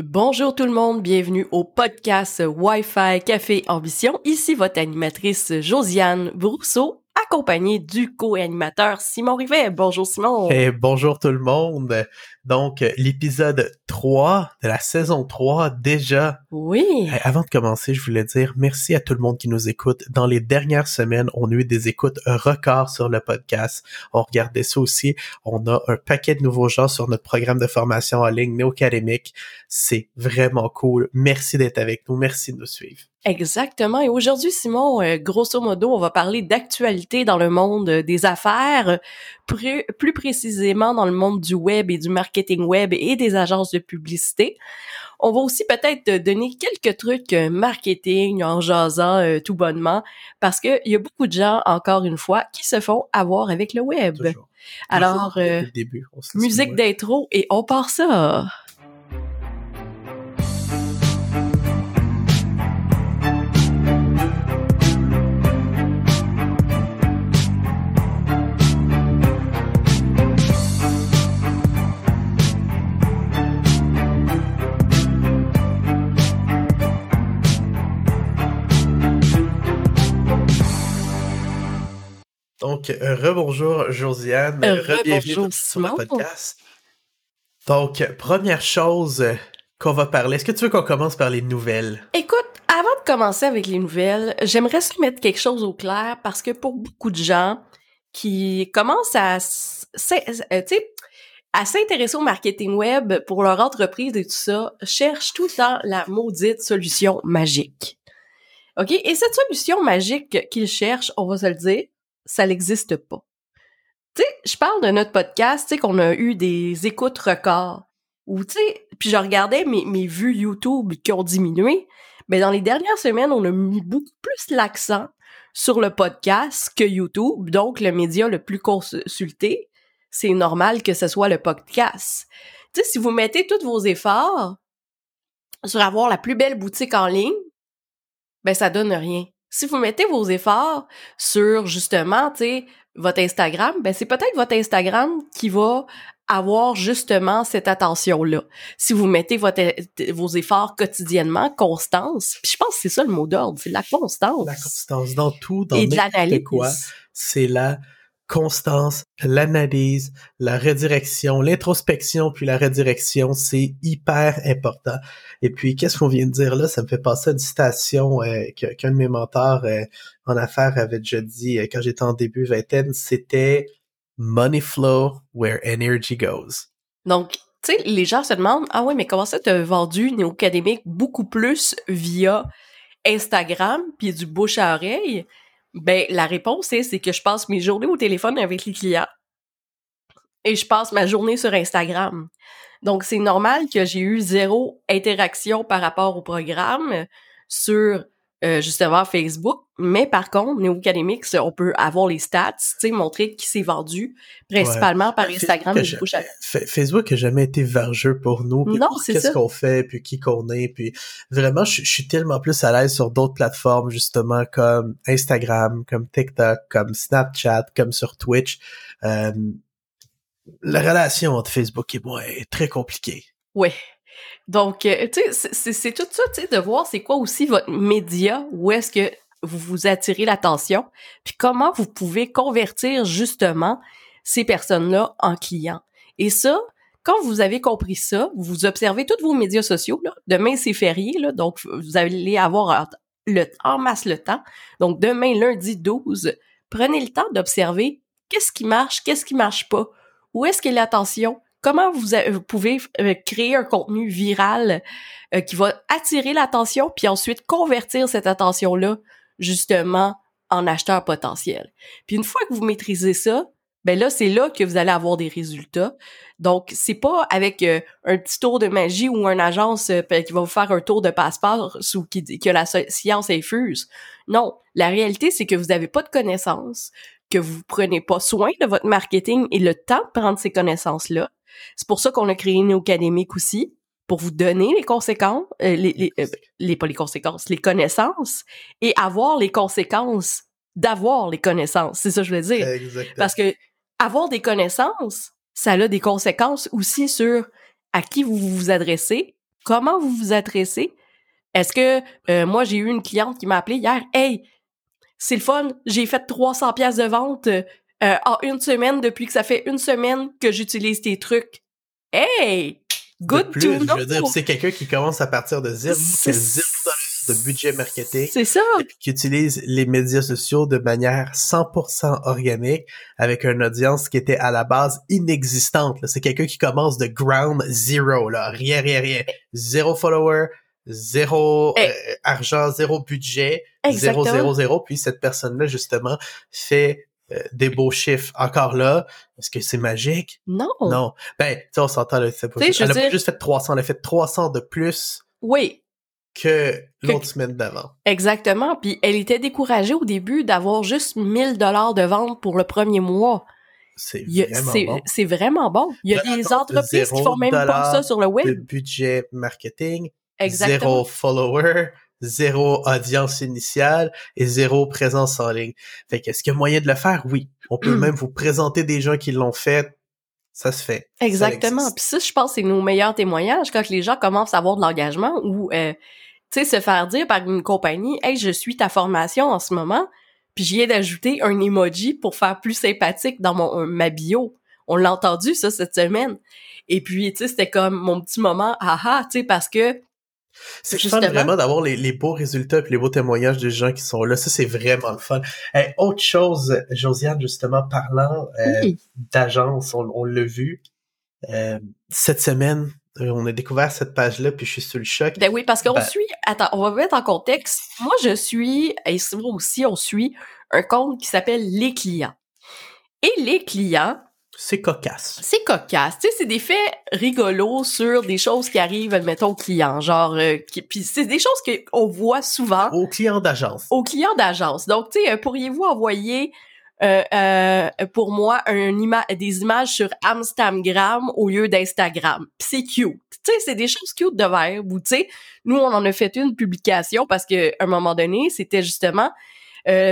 Bonjour tout le monde, bienvenue au podcast Wi-Fi Café Ambition. Ici votre animatrice Josiane Brousseau accompagné du co-animateur Simon Rivet. Bonjour Simon. Et bonjour tout le monde. Donc, l'épisode 3 de la saison 3 déjà. Oui. Avant de commencer, je voulais dire merci à tout le monde qui nous écoute. Dans les dernières semaines, on a eu des écoutes records sur le podcast. On regardait ça aussi. On a un paquet de nouveaux gens sur notre programme de formation en ligne néo-académique. C'est vraiment cool. Merci d'être avec nous. Merci de nous suivre. Exactement. Et aujourd'hui, Simon, euh, grosso modo, on va parler d'actualité dans le monde euh, des affaires, plus, plus précisément dans le monde du web et du marketing web et des agences de publicité. On va aussi peut-être donner quelques trucs euh, marketing en jasant tout bonnement, parce qu'il y a beaucoup de gens, encore une fois, qui se font avoir avec le web. Alors, musique d'intro et on part ça. Donc, euh, rebonjour Josiane, euh, re-bienvenue sur le podcast. Donc, première chose qu'on va parler, est-ce que tu veux qu'on commence par les nouvelles? Écoute, avant de commencer avec les nouvelles, j'aimerais se mettre quelque chose au clair parce que pour beaucoup de gens qui commencent à, euh, à s'intéresser au marketing web pour leur entreprise et tout ça, cherchent tout le temps la maudite solution magique. OK? Et cette solution magique qu'ils cherchent, on va se le dire, ça n'existe pas. Tu sais, je parle de notre podcast, tu sais, qu'on a eu des écoutes records. Ou, tu sais, puis je regardais mes, vues YouTube qui ont diminué. Mais dans les dernières semaines, on a mis beaucoup plus l'accent sur le podcast que YouTube, donc le média le plus consulté. C'est normal que ce soit le podcast. Tu sais, si vous mettez tous vos efforts sur avoir la plus belle boutique en ligne, ben ça donne rien si vous mettez vos efforts sur justement, tu sais, votre Instagram, ben c'est peut-être votre Instagram qui va avoir justement cette attention-là. Si vous mettez votre, vos efforts quotidiennement, constance, je pense que c'est ça le mot d'ordre, c'est la constance. La constance dans tout, dans n'importe quoi. C'est la constance, l'analyse, la redirection, l'introspection, puis la redirection, c'est hyper important. Et puis, qu'est-ce qu'on vient de dire là? Ça me fait penser à une citation euh, qu'un de mes mentors euh, en affaires avait déjà dit euh, quand j'étais en début vingtaine, c'était « Money flow where energy goes ». Donc, tu sais, les gens se demandent « Ah ouais, mais comment ça t'as vendu Néo-Académique beaucoup plus via Instagram, puis du bouche à oreille ?» Ben, la réponse est, c'est que je passe mes journées au téléphone avec les clients et je passe ma journée sur Instagram. Donc, c'est normal que j'ai eu zéro interaction par rapport au programme sur euh, justement Facebook. Mais par contre, Néo Academics, on peut avoir les stats, tu sais, montrer qui s'est vendu, principalement par Instagram. Facebook a jamais été vergeux pour nous. Non, c'est Qu'est-ce qu'on fait, puis qui qu'on est, puis vraiment, je, suis tellement plus à l'aise sur d'autres plateformes, justement, comme Instagram, comme TikTok, comme Snapchat, comme sur Twitch. Euh, la relation entre Facebook et moi est très compliquée. Oui, donc, euh, tu c'est tout ça, tu de voir c'est quoi aussi votre média, où est-ce que vous vous attirez l'attention, puis comment vous pouvez convertir justement ces personnes-là en clients. Et ça, quand vous avez compris ça, vous observez tous vos médias sociaux. Demain, c'est férié, donc vous allez avoir le, en masse le temps. Donc, demain, lundi 12, prenez le temps d'observer qu'est-ce qui marche, qu'est-ce qui marche pas. Où est-ce que l'attention? Comment vous, pouvez euh, créer un contenu viral euh, qui va attirer l'attention, puis ensuite convertir cette attention-là justement en acheteur potentiel. Puis une fois que vous maîtrisez ça, ben là c'est là que vous allez avoir des résultats. Donc c'est pas avec euh, un petit tour de magie ou une agence qui va vous faire un tour de passeport ou qui que la science infuse. Non, la réalité c'est que vous n'avez pas de connaissances, que vous prenez pas soin de votre marketing et le temps de prendre ces connaissances là c'est pour ça qu'on a créé une académique aussi, pour vous donner les conséquences, euh, les, les, euh, les, pas les conséquences, les connaissances, et avoir les conséquences d'avoir les connaissances. C'est ça que je veux dire. Parce que avoir des connaissances, ça a des conséquences aussi sur à qui vous vous adressez, comment vous vous adressez. Est-ce que euh, moi j'ai eu une cliente qui m'a appelé hier, hey, c'est le fun, j'ai fait 300 pièces de vente euh, en une semaine depuis que ça fait une semaine que j'utilise tes trucs. Hey, good plus, Je veux dire, c'est quelqu'un qui commence à partir de zéro, zéro de budget marketing. C'est ça. Et puis qui utilise les médias sociaux de manière 100% organique avec une audience qui était à la base inexistante. C'est quelqu'un qui commence de ground zero, là. Rien, rien, rien. Zéro follower, zéro eh. euh, argent, zéro budget, zéro, zéro, zéro. Puis cette personne-là, justement, fait des beaux chiffres. Encore là, est-ce que c'est magique? Non. Non. Ben, tu sais, on s'entend, là, c'est pas Elle a pas juste fait 300, elle a fait 300 de plus. Oui que l'autre semaine d'avant. Exactement. Puis elle était découragée au début d'avoir juste 1000 dollars de vente pour le premier mois. C'est vraiment bon. C'est vraiment bon. Il y a des entreprises qui font même pas ça sur le web. De budget marketing, zéro follower, zéro audience initiale et zéro présence en ligne. Fait qu'est-ce qu'il y a moyen de le faire? Oui. On peut même vous présenter des gens qui l'ont fait ça se fait. Exactement. Puis ça, je pense, c'est nos meilleurs témoignages quand les gens commencent à avoir de l'engagement ou, euh, tu sais, se faire dire par une compagnie, hey, je suis ta formation en ce moment, puis j'y ai d'ajouter un emoji pour faire plus sympathique dans mon ma bio. On l'a entendu ça cette semaine. Et puis, tu sais, c'était comme mon petit moment, haha, tu sais, parce que c'est fun vraiment d'avoir les, les, beaux résultats et les beaux témoignages des gens qui sont là. Ça, c'est vraiment le fun. autre chose, Josiane, justement, parlant euh, d'agence, on, l'a vu. Euh, cette semaine, euh, on a découvert cette page-là, puis je suis sous le choc. Ben oui, parce qu'on ben suit... Attends, on va mettre en contexte. Moi, je suis, et moi aussi, on suit un compte qui s'appelle Les Clients. Et les clients, c'est cocasse. C'est cocasse. Tu sais, c'est des faits rigolos sur des choses qui arrivent, admettons, aux clients. Genre, euh, puis c'est des choses qu'on voit souvent. Aux clients d'agence. Aux clients d'agence. Donc, tu sais, euh, pourriez-vous envoyer euh, euh, pour moi un ima des images sur Amstramgram au lieu d'Instagram? c'est cute. Tu sais, c'est des choses cute de verbe. Ou tu sais, nous on en a fait une publication parce que à un moment donné, c'était justement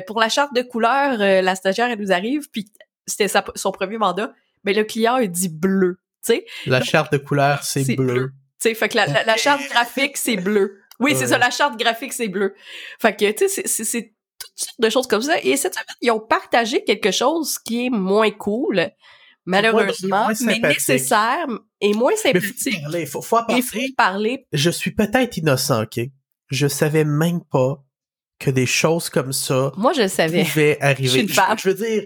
pour la charte de couleur, la stagiaire elle nous arrive puis c'était son premier mandat, mais le client a dit bleu, tu sais. La charte de couleur, c'est bleu. Tu sais, fait que la, charte graphique, c'est bleu. Oui, c'est ça, la charte graphique, c'est bleu. Fait que, tu sais, c'est toutes sortes de choses comme ça. Et cette semaine, ils ont partagé quelque chose qui est moins cool, malheureusement, mais nécessaire et moins sympathique. Il faut, faut, parler. Il faut parler. Je suis peut-être innocent, OK? Je savais même pas que des choses comme ça Moi, je savais. pouvaient arriver. Je, je veux dire,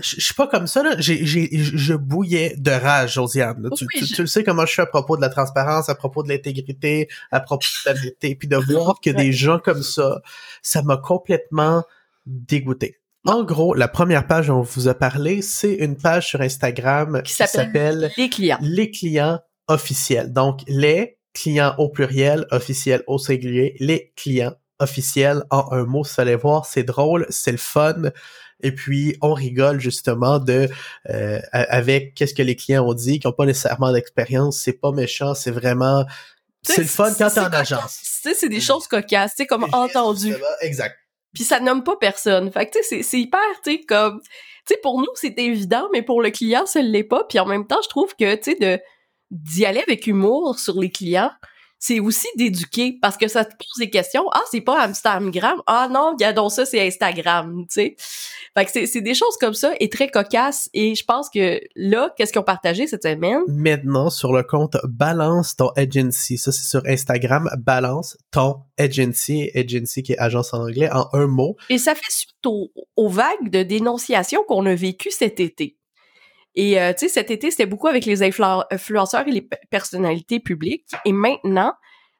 je suis pas comme ça là. J'ai, j'ai, je bouillais de rage, Josiane. tu, tu, le sais comment je suis à propos de la transparence, à propos de l'intégrité, à propos de la vérité, puis de voir que des gens comme ça, ça m'a complètement dégoûté. En gros, la première page dont on vous a parlé, c'est une page sur Instagram qui s'appelle Les clients. Les clients officiels. Donc les clients au pluriel, officiels au singulier, les clients officiels en un mot. Vous allez voir, c'est drôle, c'est le fun. Et puis, on rigole justement de euh, avec qu'est-ce que les clients ont dit, qui n'ont pas nécessairement d'expérience. C'est pas méchant, c'est vraiment... C'est le fun quand t'es en agence. Tu sais, c'est des choses cocasses, tu sais, comme entendu. Exact. Puis ça nomme pas personne. Fait que tu sais, c'est hyper, tu sais, comme... Tu sais, pour nous, c'est évident, mais pour le client, ça l'est pas. Puis en même temps, je trouve que, tu sais, de d'y aller avec humour sur les clients, c'est aussi d'éduquer parce que ça te pose des questions. Ah, c'est pas Instagram. Ah non, donc ça, c'est Instagram, tu sais. Fait que c'est des choses comme ça et très cocasses. Et je pense que là, qu'est-ce qu'ils ont partagé cette semaine? Maintenant, sur le compte Balance ton agency. Ça, c'est sur Instagram. Balance ton agency. Agency qui est agence en anglais en un mot. Et ça fait suite aux vagues de dénonciation qu'on a vécues cet été. Et euh, tu sais, cet été, c'était beaucoup avec les influenceurs et les personnalités publiques. Et maintenant,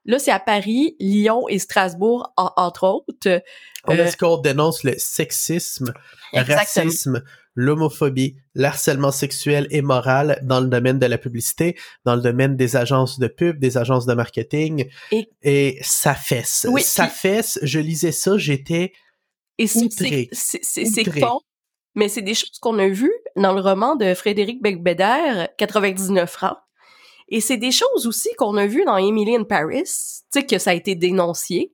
là, c'est à Paris, Lyon et Strasbourg, entre autres. On est-ce qu'on dénonce le sexisme, le racisme, l'homophobie, l'harcèlement sexuel et moral dans le domaine de la publicité, dans le domaine des agences de pub, des agences de marketing. Et, et ça fesse. Oui, ça fesse. Je lisais ça, j'étais et c'est con mais c'est des choses qu'on a vues dans le roman de Frédéric Becbéder, 99 francs. Et c'est des choses aussi qu'on a vues dans Emily in Paris, tu sais, que ça a été dénoncié.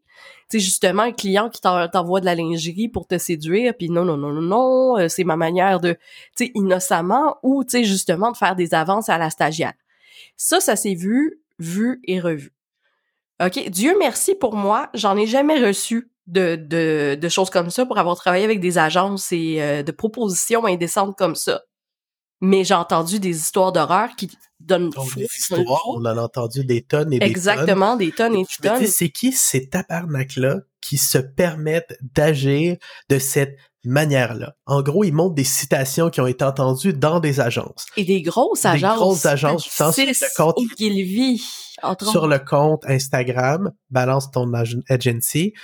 Tu sais, justement, un client qui t'envoie de la lingerie pour te séduire, puis non, non, non, non, non, euh, c'est ma manière de, tu sais, innocemment, ou, tu sais, justement, de faire des avances à la stagiaire. Ça, ça s'est vu vu et revu. OK, Dieu merci pour moi, j'en ai jamais reçu de, de, de, choses comme ça pour avoir travaillé avec des agences et euh, de propositions indécentes comme ça. Mais j'ai entendu des histoires d'horreur qui donnent Donc, des histoires, on en a entendu des tonnes et des Exactement, des tonnes et des tonnes. C'est qui ces tabarnak-là qui se permettent d'agir de cette manière-là? En gros, ils montrent des citations qui ont été entendues dans des agences. Et des grosses agences. Des grosses agences, je sur le compte, sur le compte Instagram, balance ton agency.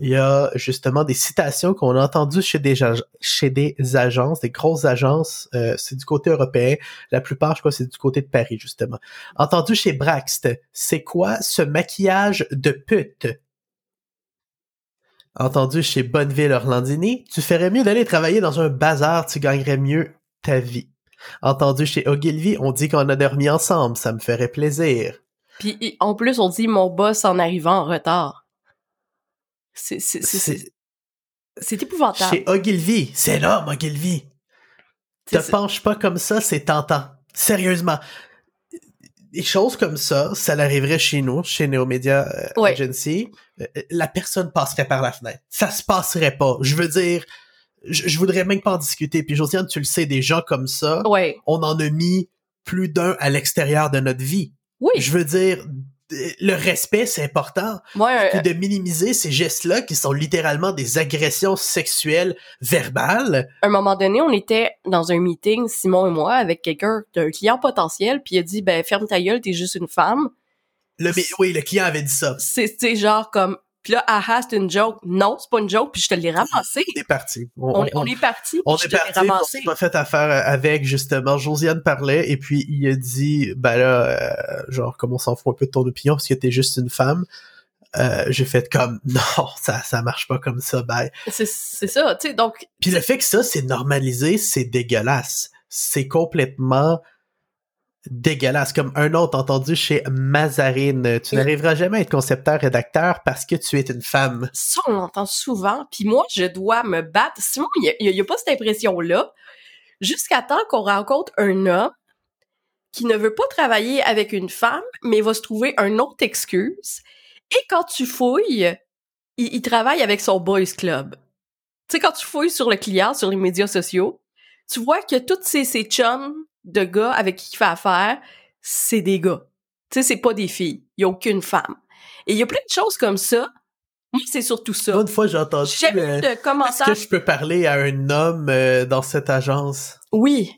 Il y a justement des citations qu'on a entendues chez des, agences, des grosses agences, euh, c'est du côté européen. La plupart, je crois, c'est du côté de Paris, justement. Entendu chez Braxt, c'est quoi ce maquillage de pute? entendu chez Bonneville Orlandini, tu ferais mieux d'aller travailler dans un bazar, tu gagnerais mieux ta vie. Entendu chez Ogilvy, on dit qu'on a dormi ensemble, ça me ferait plaisir. Puis en plus, on dit mon boss en arrivant en retard. C'est épouvantable. Chez Ogilvy, c'est l'homme Ogilvy. Te penche pas comme ça, c'est tentant. Sérieusement des choses comme ça, ça l'arriverait chez nous, chez Neomedia euh, Agency, euh, la personne passerait par la fenêtre. Ça se passerait pas. Je veux dire, je, voudrais même pas en discuter. Puis Josiane, tu le sais, des gens comme ça, on en a mis plus d'un à l'extérieur de notre vie. Oui. Je veux dire, le respect, c'est important. Ouais, euh, de minimiser ces gestes-là qui sont littéralement des agressions sexuelles verbales. À un moment donné, on était dans un meeting, Simon et moi, avec quelqu'un, d'un client potentiel, puis il a dit, ben, ferme ta gueule, t'es juste une femme. Le, oui, le client avait dit ça. C'est, genre comme, puis là, ah, c'est une joke. Non, c'est pas une joke, puis je te l'ai ramassé. On est parti. On, est parti. On est parti. On pas fait affaire avec, justement. Josiane parlait, et puis il a dit, ben là, euh, genre, comme on s'en fout un peu de ton opinion, parce que t'es juste une femme. Euh, j'ai fait comme non ça ça marche pas comme ça c'est c'est ça tu sais donc puis le fait que ça c'est normalisé c'est dégueulasse c'est complètement dégueulasse. Comme un autre entendu chez Mazarine. Tu n'arriveras jamais à être concepteur-rédacteur parce que tu es une femme. Ça, on l'entend souvent. Puis moi, je dois me battre. Sinon, il n'y a, pas cette impression-là. Jusqu'à temps qu'on rencontre un homme qui ne veut pas travailler avec une femme, mais va se trouver un autre excuse. Et quand tu fouilles, il, travaille avec son boys club. Tu sais, quand tu fouilles sur le client, sur les médias sociaux, tu vois que toutes ces, ces chums de gars avec qui il fait affaire, c'est des gars. Tu sais, c'est pas des filles. Il y a aucune femme. Et il y a plein de choses comme ça. Moi, c'est surtout ça. Une fois, j'ai entendu. Euh, de commentaires. Est-ce que je peux parler à un homme euh, dans cette agence? Oui.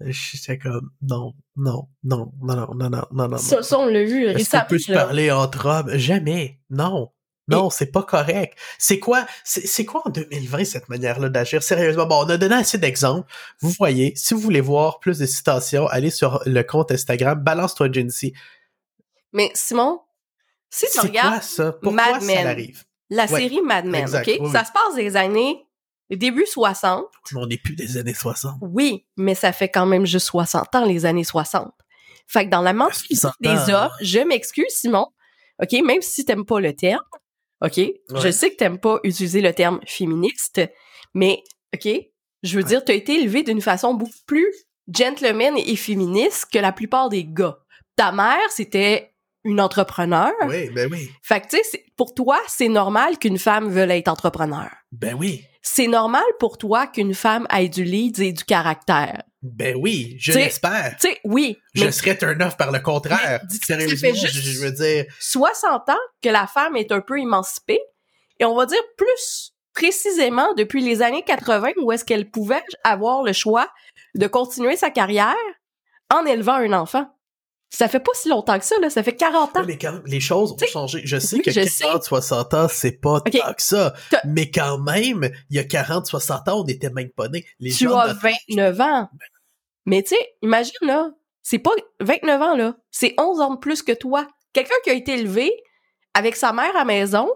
J'étais comme, non, non, non, non, non, non, non, non, non. Ça, ça on l'a vu Est-ce qu'on peut se parler entre hommes? Jamais. Non. Non, c'est pas correct. C'est quoi, c'est quoi en 2020 cette manière-là d'agir? Sérieusement, bon, on a donné assez d'exemples. Vous voyez, si vous voulez voir plus de citations, allez sur le compte Instagram Balance-toi Jency. Mais Simon, si tu regardes ça? Mad Men, arrive? la série Mad Men, ok? Ça se passe des années début 60. Mais on n'est plus des années 60. Oui, mais ça fait quand même juste 60 ans, les années 60. Fait que dans la mentalité des hommes, je m'excuse, Simon, OK, même si t'aimes pas le terme, OK? Je sais que t'aimes pas utiliser le terme féministe, mais, OK? Je veux dire, t'as été élevé d'une façon beaucoup plus gentleman et féministe que la plupart des gars. Ta mère, c'était une entrepreneur. Oui, ben oui. Fait que, tu sais, pour toi, c'est normal qu'une femme veuille être entrepreneur. Ben oui. C'est normal pour toi qu'une femme ait du lead et du caractère. Ben oui, je l'espère. Tu sais, oui. Je serais un off par le contraire. Sérieusement, je, veux dire. 60 ans que la femme est un peu émancipée. Et on va dire plus précisément depuis les années 80 où est-ce qu'elle pouvait avoir le choix de continuer sa carrière en élevant un enfant? Ça fait pas si longtemps que ça, là. Ça fait 40 ans. mais quand même, les choses ont changé. Je sais que 40, 60 ans, c'est pas tant que ça. Mais quand même, il y a 40, 60 ans, on n'était même pas nés. Les tu as 29 ans. Mais tu sais, imagine, là. C'est pas 29 ans, là. C'est 11 ans de plus que toi. Quelqu'un qui a été élevé avec sa mère à maison,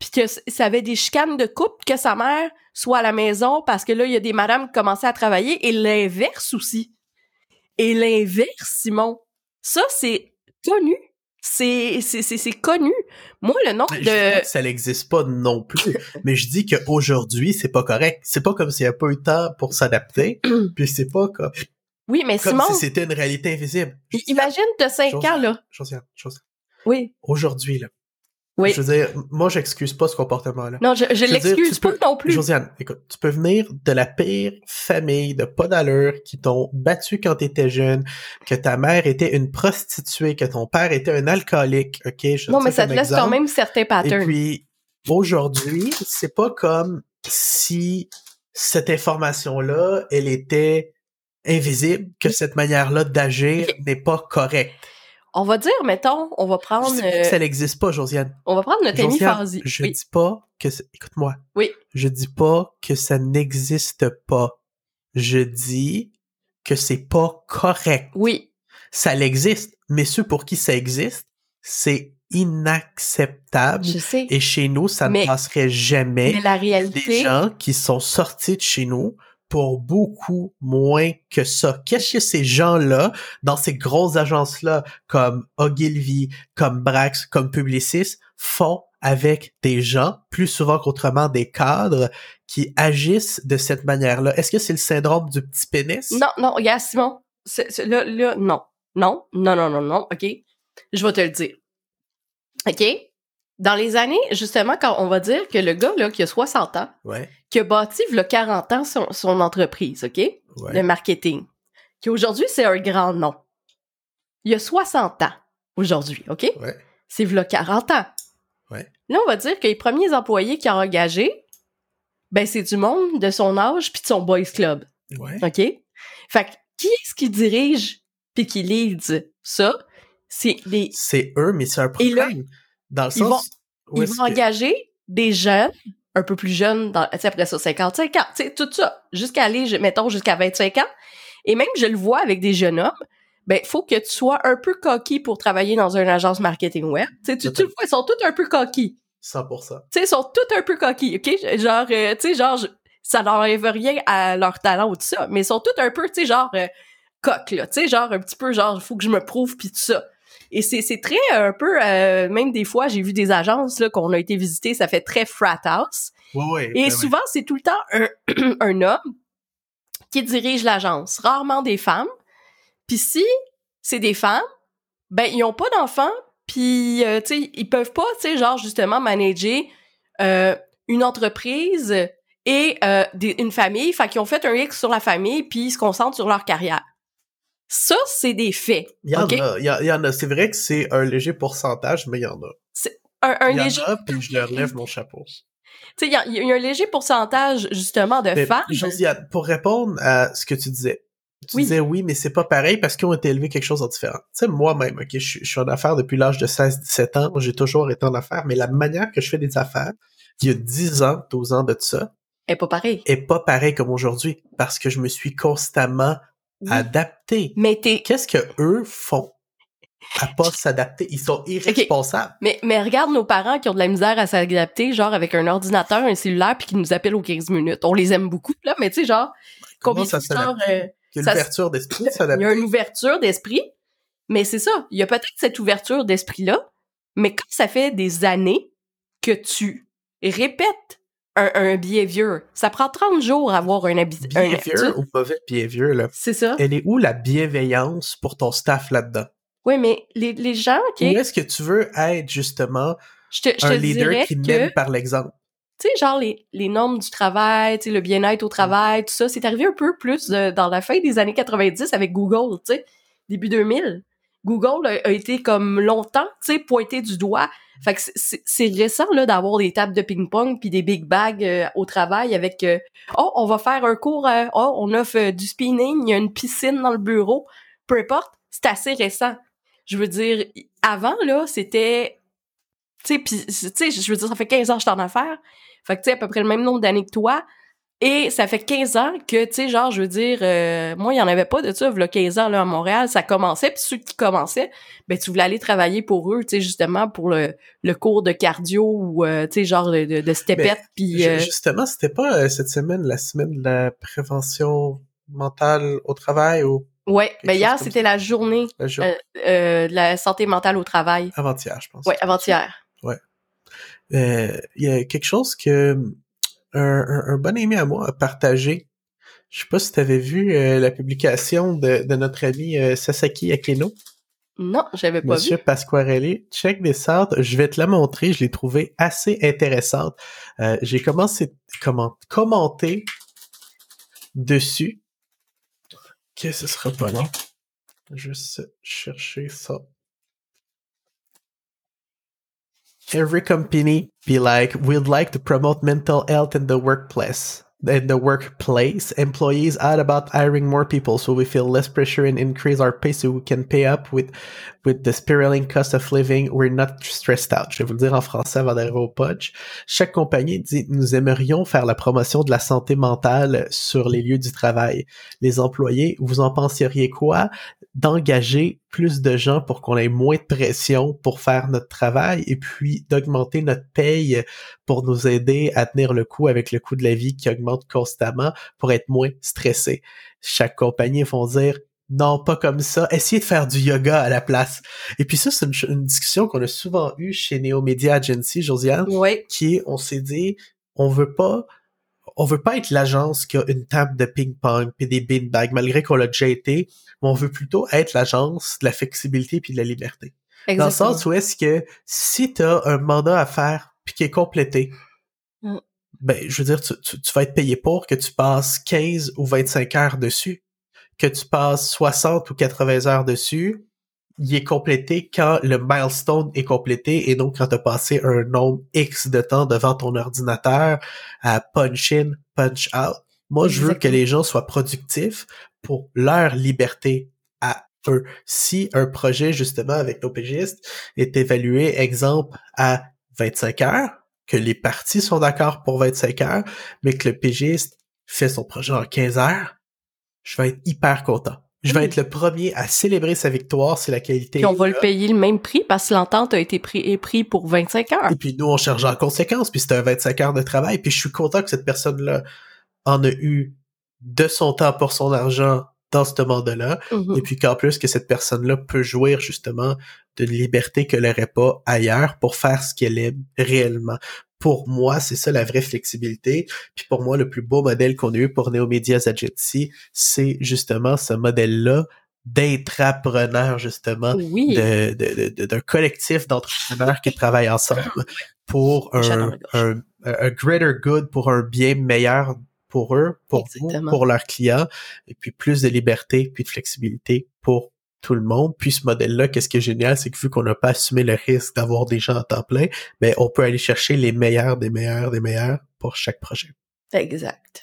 puis que ça avait des chicanes de couple, que sa mère soit à la maison parce que là, il y a des madames qui commençaient à travailler, et l'inverse aussi. Et l'inverse, Simon ça, c'est connu. C'est, c'est, c'est, connu. Moi, le nom de... ça n'existe pas non plus. mais je dis qu'aujourd'hui, c'est pas correct. C'est pas comme s'il n'y a pas eu de temps pour s'adapter. puis c'est pas comme... Oui, mais Comme Simon, si c'était une réalité invisible. imagine, t'as 5 Josiane. ans, là. Josiane, Josiane. Oui. Aujourd'hui, là. Oui. Je veux dire, moi, j'excuse pas ce comportement-là. Non, je, je l'excuse pas peux- non plus. Josiane, écoute, tu peux venir de la pire famille de pas d'allure qui t'ont battu quand t'étais jeune, que ta mère était une prostituée, que ton père était un alcoolique, ok? Je non, mais ça te laisse exemple. quand même certains Et patterns. puis, aujourd'hui, c'est pas comme si cette information-là, elle était invisible, que cette manière-là d'agir n'est pas correcte. On va dire, mettons, on va Je prendre, dis que euh, ça n'existe pas, Josiane. on va prendre notre ami Fazi. je Oui. dis pas que écoute-moi. Oui. Je dis pas que ça n'existe pas. Je dis que c'est pas correct. Oui. Ça existe, mais ceux pour qui ça existe, c'est inacceptable. Je sais. Et chez nous, ça Mais- ne passerait jamais. mais la a des réalité, gens qui sont sortis de chez nous pour beaucoup moins que ça. Qu'est-ce que ces gens-là, dans ces grosses agences-là, comme Ogilvy, comme Brax, comme Publicis, font avec des gens, plus souvent qu'autrement des cadres, qui agissent de cette manière-là? Est-ce que c'est le syndrome du petit pénis? non, non, regarde, Simon, c'est- c'est- là, là, non. Non, non, non, non, non, OK? Je vais te le dire. OK? Dans les années, justement, quand on va dire que le gars, là, qui a 60 ans, Ouais, qui a bâti, il 40 ans, son, son entreprise, OK? ouais. Le marketing. Qui aujourd'hui, c'est un grand nom. Il a 60 ans, aujourd'hui, OK? Ouais. C'est v'là 40 ans. Là, on va dire que les premiers employés qu'il a engagés, ben, c'est du monde de son âge puis de son boys club. OK? Fait que, qui est-ce qui dirige puis qui lead ça? C'est. C'est eux, mais c'est un problème. Dans le ils vont- sens où Ils vont que- engager des jeunes, un peu plus jeunes, dans, tu sais, après ça, 55 ans, tu sais, tout ça, jusqu'à aller, mettons, jusqu'à 25 ans. Et même, je le vois avec des jeunes hommes, ben, faut que tu sois un peu coquille pour travailler dans une agence marketing web. Tu sais, tu, tu le vois, ils sont tous un peu coquilles. 100%. Tu sais, ils sont tous un peu coquilles, OK? Genre, euh, tu sais, genre, je- ça n'enlève rien à leur talent ou tout ça, mais ils sont tous un peu, tu sais, genre, euh, coq, là. Tu sais, genre, un petit peu, genre, il faut que je me prouve, puis tout ça. Et c'est c'est très, un peu, euh, même des fois, j'ai vu des agences, là, qu'on a été visiter, ça fait très frat house. Ouais, ouais. Et ben ouais. souvent, c'est tout le temps un, un homme qui dirige l'agence, rarement des femmes. Puis si c'est des femmes, ben ils ont pas d'enfants, puis euh, tu sais, ils peuvent pas, tu sais, genre justement manager euh, une entreprise et euh, des- une famille, fait qu'ils ont fait un X sur la famille, puis ils se concentrent sur leur carrière. Ça, c'est des faits. Il y en a, il y, en- a. C'est vrai que c'est un léger pourcentage, mais il y en a. Un, un il y léger, en a, puis je leur lève mon chapeau. tu sais, il y, a- il y a un léger pourcentage justement de Mais, femmes. Josiane, pour répondre à ce que tu disais, tu Oui. disais oui, mais c'est pas pareil parce qu'ils ont été élevés quelque chose de différent. Tu sais, moi-même, ok, je, suis- je suis en affaires depuis l'âge de 16-17 ans, j'ai toujours été en affaires, mais la manière que je fais des affaires, il y a 10 ans, 12 ans de ça, est pas pareil. est pas pareil comme aujourd'hui parce que je me suis constamment Oui. adapté. Mais t'es Qu'est-ce que eux font à pas s'adapter? Ils sont irresponsables. Mais, mais regarde nos parents qui ont de la misère à s'adapter, genre avec un ordinateur, un cellulaire, puis qui nous appellent aux 15 minutes. On les aime beaucoup, là, mais tu sais, genre, combien ça de fois, genre, s'adapte? euh, Il y a ça- l'ouverture d'esprit de il y a une ouverture d'esprit, mais c'est ça. Il y a peut-être cette ouverture d'esprit-là, mais quand ça fait des années que tu répètes un, un behavior, ça prend 30 jours à avoir un habit. un- Behavior ou mauvais behavior, là? C'est ça. Elle est où la bienveillance pour ton staff là-dedans? Oui, mais les, les gens, OK, Où est-ce que tu veux être justement je te, je un te leader qui que... mène par l'exemple? tu sais, genre les, les normes du travail, tu sais, le bien-être au travail, tout ça, c'est arrivé un peu plus de- dans la fin des années 90 avec Google, tu sais, début 2000. Google a, a été comme longtemps, tu sais, pointé du doigt. Fait que c'est- récent, là, d'avoir des tables de ping-pong puis des big bags euh, au travail avec euh, Oh, on va faire un cours, euh, oh, on offre euh, du spinning, il y a une piscine dans le bureau. Peu importe, c'est assez récent. Je veux dire, avant, là, c'était... Tu sais, puis, tu sais, je veux dire, ça fait 15 ans que je suis en. Fait que, tu sais, à peu près le même nombre d'années que toi. Et ça fait 15 ans que, tu sais, genre, je veux dire, euh, moi, il y en avait pas de ça, il 15 ans, là, à Montréal, ça commençait, puis ceux qui commençaient, ben, tu voulais aller travailler pour eux, tu sais, justement, pour le, le cours de cardio ou, euh, tu sais, genre, de, de, stepette, puis... Euh, Justement, c'était pas euh, cette semaine la semaine de la prévention mentale au travail ou ouais, ben, hier, c'était la journée le jour Euh, de la santé mentale au travail. avant-hier, je pense. Ouais, avant-hier. Euh, Il y a quelque chose que un, un- un bon ami à moi a partagé Je sais pas si tu avais vu euh, la publication de, notre ami euh, Sasaki Akeno. Non, j'avais pas Monsieur vu. Pasquarelli, check des sortes. Je vais te la montrer. Je l'ai trouvée assez intéressante. Euh, j'ai commencé comment commenter dessus. Que ce sera pas long. Juste chercher ça. Every company be like, we'd like to promote mental health in the workplace. in the workplace, employees add about hiring more people so we feel less pressure and increase our pay so we can pay up with with the spiraling cost of living. We're not stressed out. Je vais vous le dire en français avant d'arriver au punch. Chaque compagnie dit nous aimerions faire la promotion de la santé mentale sur les lieux du travail. Les employés, vous en penseriez quoi? D'engager plus de gens pour qu'on ait moins de pression pour faire notre travail et puis d'augmenter notre paye pour nous aider à tenir le coup avec le coût de la vie qui augmente constamment pour être moins stressé. Chaque compagnie vont dire non, pas comme ça. Essayez de faire du yoga à la place. Et puis ça, c'est une, discussion qu'on a souvent eue chez Neo Media Agency, Josiane, oui. qui est, on s'est dit, on veut pas on veut pas être l'agence qui a une table de ping-pong puis des beanbags, malgré qu'on l'a déjà été, mais on veut plutôt être l'agence de la flexibilité puis de la liberté. Dans le sens où est-ce que si tu as un mandat à faire puis qui est complété, mm. ben, je veux dire, tu, tu, vas être payé pour que tu passes 15 ou 25 heures dessus, que tu passes 60 ou 80 heures dessus, il est complété quand le milestone est complété et donc quand tu as passé un nombre X de temps devant ton ordinateur à punch in, punch out. Moi, je veux que les gens soient productifs pour leur liberté à eux. Si un projet, justement, avec nos pégistes, est évalué, exemple, à 25 heures, que les parties sont d'accord pour 25 heures, mais que le pégiste fait son projet en 15 heures, je vais être hyper content. Je vais être le premier à célébrer sa victoire, c'est la qualité. Puis on va le payer le même prix parce que l'entente a été pris, pris pour 25 heures. Et puis nous, on charge en conséquence, puis c'était un 25 heures de travail. Puis je suis content que cette personne-là en a eu de son temps pour son argent dans ce mandat-là. Mm-hmm. Et puis qu'en plus que cette personne-là peut jouir justement d'une liberté qu'elle n'aurait pas ailleurs pour faire ce qu'elle aime réellement pour moi, c'est ça la vraie flexibilité. Puis pour moi, le plus beau modèle qu'on a eu pour Neo Medias Agency, c'est justement ce modèle-là d'intrapreneurs, justement, de, de, d'un collectif d'entrepreneurs qui travaillent ensemble pour un, un, un, greater good, pour un bien meilleur pour eux, pour vous, pour leurs clients, et puis plus de liberté, puis de flexibilité pour tout le monde. Puis ce modèle-là, qu'est-ce qui est génial, c'est que vu qu'on n'a pas assumé le risque d'avoir des gens à temps plein, mais ben, on peut aller chercher les meilleurs des meilleurs des meilleurs pour chaque projet. Exact.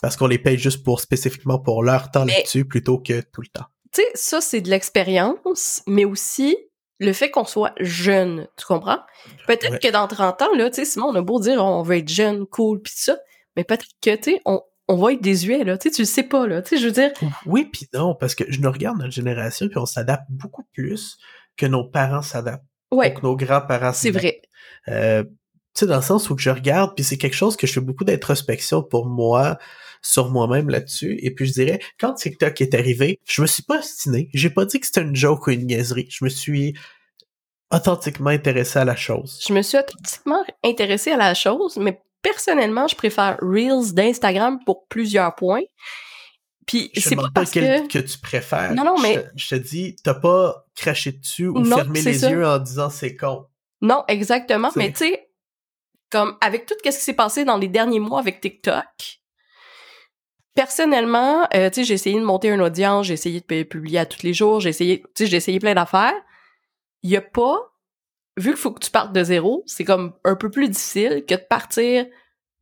Parce qu'on les paye juste pour spécifiquement pour leur temps là-dessus plutôt que tout le temps. Tu sais, ça c'est de l'expérience, mais aussi le fait qu'on soit jeune, tu comprends? Peut-être que dans 30 ans, là, tu sais, Simon, on a beau dire on veut être jeune, cool, pis ça, mais peut-être que, tu sais, on, on va être désuet, là. Tu sais, tu le sais pas, là. Tu sais, je veux dire. Oui, puis non, parce que je nous regarde notre génération, puis on s'adapte beaucoup plus que nos parents s'adaptent. Ouais. que nos grands-parents C'est vrai. Euh, tu sais, dans le sens où que je regarde, puis c'est quelque chose que je fais beaucoup d'introspection pour moi, sur moi-même là-dessus. Et puis je dirais, quand TikTok est arrivé, je me suis pas ostiné. J'ai pas dit que c'était une joke ou une niaiserie. Je me suis authentiquement intéressé à la chose. Je me suis authentiquement intéressé à la chose, mais personnellement, je préfère Reels d'Instagram pour plusieurs points. Puis c'est pas parce que... que tu préfères. Non, non, mais je te, dis, t'as pas craché dessus ou fermé les yeux en disant c'est con. Non, exactement. Mais tu sais, comme avec tout ce qui s'est passé dans les derniers mois avec TikTok, personnellement, euh, tu sais, j'ai essayé de monter une audience, j'ai essayé de publier à tous les jours, j'ai essayé, tu sais, j'ai essayé plein d'affaires. Il y a pas vu qu'il faut que tu partes de zéro, c'est comme un peu plus difficile que de partir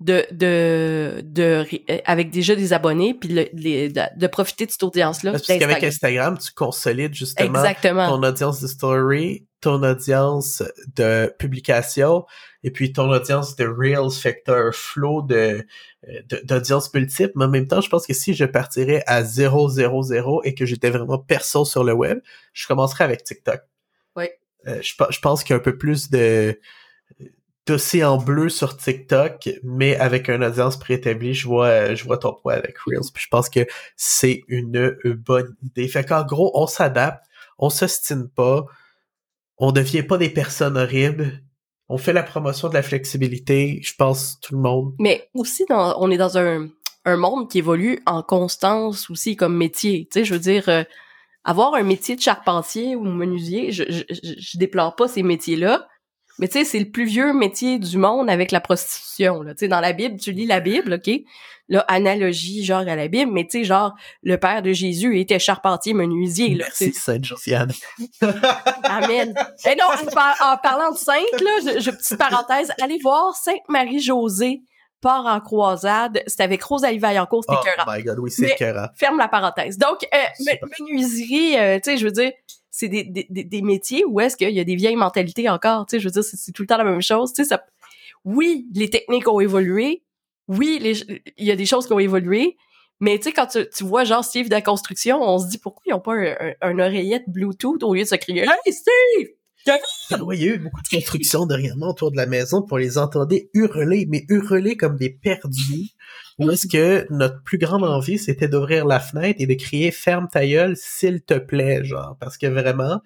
de de de avec déjà des abonnés puis de, profiter de cette audience là parce qu'avec Instagram tu consolides justement ton audience de story ton audience de publication et puis ton audience de reels. Fait que un flow de d'audience multiple. Mais en même temps je pense que si je partirais à 0 0 0 et que j'étais vraiment perso sur le web je commencerais avec TikTok euh, je, pense qu'il y a un peu plus de en bleu sur TikTok, mais avec une audience préétablie, je vois, je vois ton point avec Reels. Puis je pense que c'est une, bonne idée. Fait qu'en gros, on s'adapte, on s'ostine pas, on devient pas des personnes horribles. On fait la promotion de la flexibilité, je pense tout le monde. Mais aussi, dans, on est dans un, un monde qui évolue en constance aussi comme métier. Tu sais, je veux dire, euh, avoir un métier de charpentier ou menuisier, je, je, je déplore pas ces métiers-là, mais tu sais, c'est le plus vieux métier du monde avec la prostitution. Là. Tu sais, dans la Bible, tu lis la Bible, OK? Là, analogie genre à la Bible, mais tu sais, genre, le père de Jésus était charpentier menuisier. Là, Merci, Sainte Josiane. Amen. Et non, en, parlant de sainte, là, je, petite parenthèse, allez voir Sainte Marie-Josée en croisade. C'était avec Rosalie Vaillancourt, c'était oh my God, oui, c'est. Ferme la parenthèse. Donc, euh, menuiserie, euh, tu sais, je veux dire, c'est des, des, des, métiers où est-ce qu'il y a des vieilles mentalités encore, tu sais, je veux dire, c'est tout le temps la même chose, tu sais, ça... Oui, les techniques ont évolué, oui, il y a des choses qui ont évolué, mais tu sais, quand tu, tu, vois genre Steve de la construction, on se dit pourquoi ils ont pas un, un, oreillette Bluetooth au lieu de se crier Hey Steve! Oui, il y a eu beaucoup de constructions derrière moi autour de la maison pour les entendre hurler, mais hurler comme des perdus. Ou est-ce que notre plus grande envie, c'était d'ouvrir la fenêtre et de crier ferme ta gueule, s'il te plaît, genre, parce que vraiment,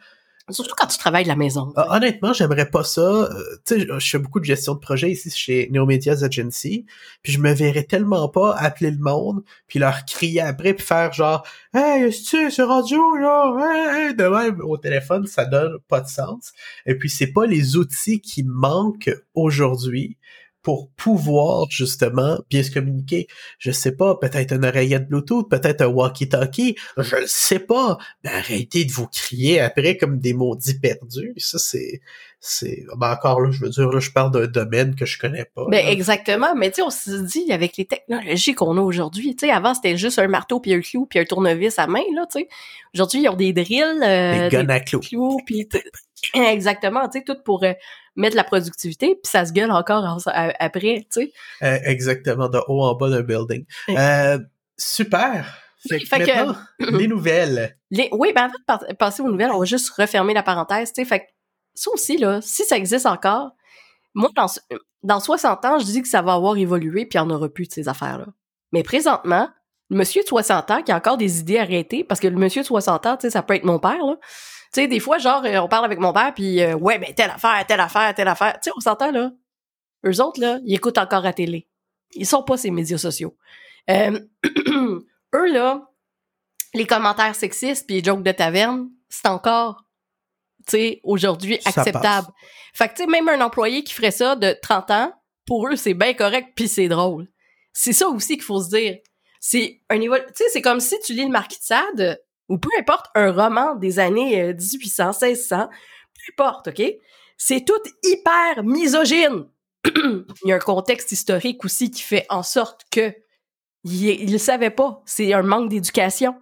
Surtout quand tu travailles de la maison. Ah, honnêtement, j'aimerais pas ça. Euh, tu sais, je fais beaucoup de gestion de projet ici chez Neomedias Agency, puis je me verrais tellement pas appeler le monde, puis leur crier après, puis faire genre « Hey, est-ce ce radio, là? Hey, hey! » De même, au téléphone, ça donne pas de sens. Et puis, c'est pas les outils qui manquent aujourd'hui pour pouvoir justement bien se communiquer. Je sais pas, peut-être une oreillette Bluetooth, peut-être un walkie-talkie, je le sais pas. Mais arrêtez de vous crier après comme des maudits perdus. Ça, c'est, c'est, ben encore là, je veux dire, là, je parle d'un domaine que je connais pas. Ben, exactement. Mais tu sais, on se dit, avec les technologies qu'on a aujourd'hui, tu sais, avant, c'était juste un marteau puis un clou puis un tournevis à main, là, tu sais. Aujourd'hui, ils ont des drills, euh, des guns à clous. puis exactement, tu sais, tout pour euh, mettre la productivité, puis ça se gueule encore après, tu sais. Euh, exactement, de haut en bas d'un building. Euh, super! Fait, les nouvelles. Les, oui, ben avant de passer aux nouvelles, on va juste refermer la parenthèse, tu sais. Fait ça aussi, là, si ça existe encore, moi, dans, dans 60 ans, je dis que ça va avoir évolué, puis il n'y en aura plus de ces affaires-là. Mais présentement, le monsieur de 60 ans qui a encore des idées arrêtées, parce que le monsieur de 60 ans, tu sais, ça peut être mon père, là. Tu sais, des fois, genre, euh, on parle avec mon père, puis euh, ouais, ben telle affaire, telle affaire, telle affaire. Tu sais, on s'entend, là. Eux autres, là, ils écoutent encore la télé. Ils sont pas ces médias sociaux. Euh, eux, là, les commentaires sexistes puis les jokes de taverne, c'est encore, tu sais, aujourd'hui acceptable. Fait que, tu sais, même un employé qui ferait ça de 30 ans, pour eux, c'est bien correct puis c'est drôle. C'est ça aussi qu'il faut se dire. C'est un niveau... Tu sais, c'est comme si tu lis le Marquis de Sade, ou peu importe un roman des années 1800, euh, 1600, peu importe, OK? C'est tout hyper misogyne. il y a un contexte historique aussi qui fait en sorte que il, le savait pas. C'est un manque d'éducation.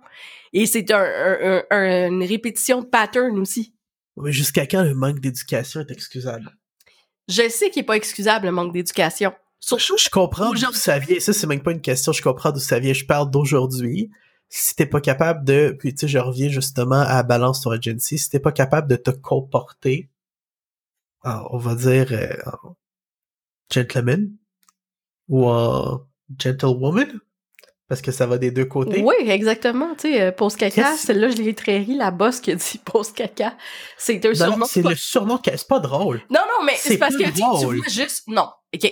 Et c'est un, une répétition de pattern aussi. Oui, jusqu'à quand le manque d'éducation est excusable? Je sais qu'il est pas excusable, le manque d'éducation. Surtout, je comprends d'où ça vient. Ça, c'est même pas une question. Je comprends d'où ça vient. Je parle d'aujourd'hui si t'es pas capable de, puis tu sais, je reviens justement à Balance ton agency, si t'es pas capable de te comporter, on va dire, euh, en gentleman ou en gentlewoman, parce que ça va des deux côtés. Oui, exactement. Tu sais, euh, pose caca, celle-là, je l'ai très ri, la bosse qui a dit pose caca. C'est un surnom. C'est le surnom, c'est pas drôle. Non, non, mais c'est parce que tu, tu vois juste, non. OK,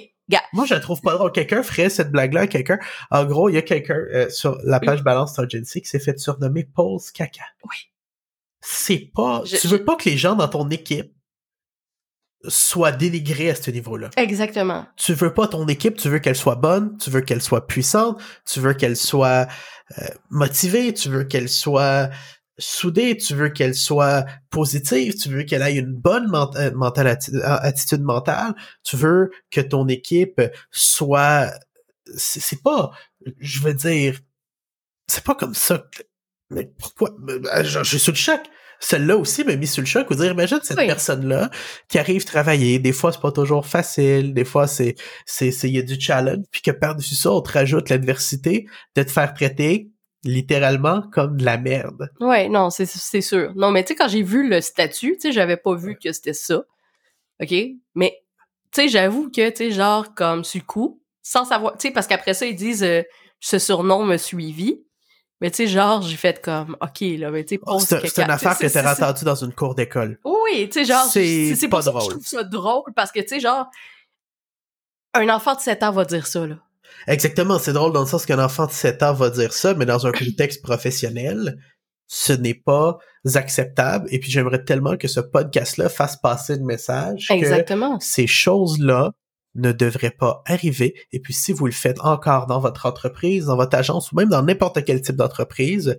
moi, je la trouve pas drôle. Quelqu'un ferait cette blague-là à quelqu'un. En gros, il y a quelqu'un euh, sur la page Balance Agency qui s'est fait surnommer Pause Caca. Oui. C'est pas. tu veux pas que les gens dans ton équipe soient dénigrés à ce niveau-là. Exactement. Tu veux pas ton équipe, tu veux qu'elle soit bonne, tu veux qu'elle soit puissante, tu veux qu'elle soit euh, motivée, tu veux qu'elle soit soudée, tu veux qu'elle soit positive, tu veux qu'elle ait une bonne euh, mentale euh, attitude mentale, tu veux que ton équipe soit c'est pas je veux dire c'est pas comme ça mais pourquoi ben, je, suis sous le choc. Celle-là aussi m'a mis sous le choc. Ou dire imagine cette personne là qui arrive travailler. Des fois c'est pas toujours facile. Des fois c'est c'est il y a du challenge. Puis que par-dessus ça on te rajoute l'adversité de te faire traiter littéralement comme de la merde. Ouais, non, c'est sûr. Non, mais tu sais, quand j'ai vu le statut, tu sais, j'avais pas vu que c'était ça. OK? Mais, tu sais, j'avoue que, tu sais, genre, comme sur le coup, sans savoir, tu sais, parce qu'après ça, ils disent, euh, ce surnom me suivi. Mais tu sais, genre, j'ai fait comme, OK, là, mais tu sais, oh, C'est une affaire que t'as entendue dans une cour d'école. Oui, tu sais, genre, c'est pas drôle. je trouve ça drôle parce que, tu sais, genre, un enfant de 7 ans va dire ça, là. Exactement, c'est drôle dans le sens qu'un enfant de 7 ans va dire ça, mais dans un contexte professionnel, ce n'est pas acceptable. Et puis j'aimerais tellement que ce podcast-là fasse passer le message Exactement. que ces choses-là ne devraient pas arriver. Et puis si vous le faites encore dans votre entreprise, dans votre agence ou même dans n'importe quel type d'entreprise,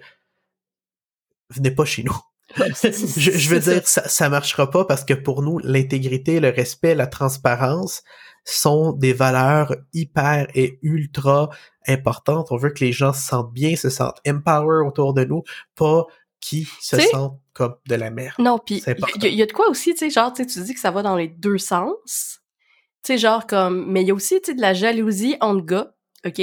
venez pas chez nous. je, veux dire, ça. ça, marchera pas parce que pour nous, l'intégrité, le respect, la transparence sont des valeurs hyper et ultra importantes. On veut que les gens se sentent bien, se sentent empowered autour de nous, pas qui se sentent comme de la merde. Non, puis il y, a de quoi aussi, tu sais, genre, tu dis que ça va dans les deux sens. Tu sais, genre comme, mais il y a aussi, tu sais, de la jalousie entre gars, ok?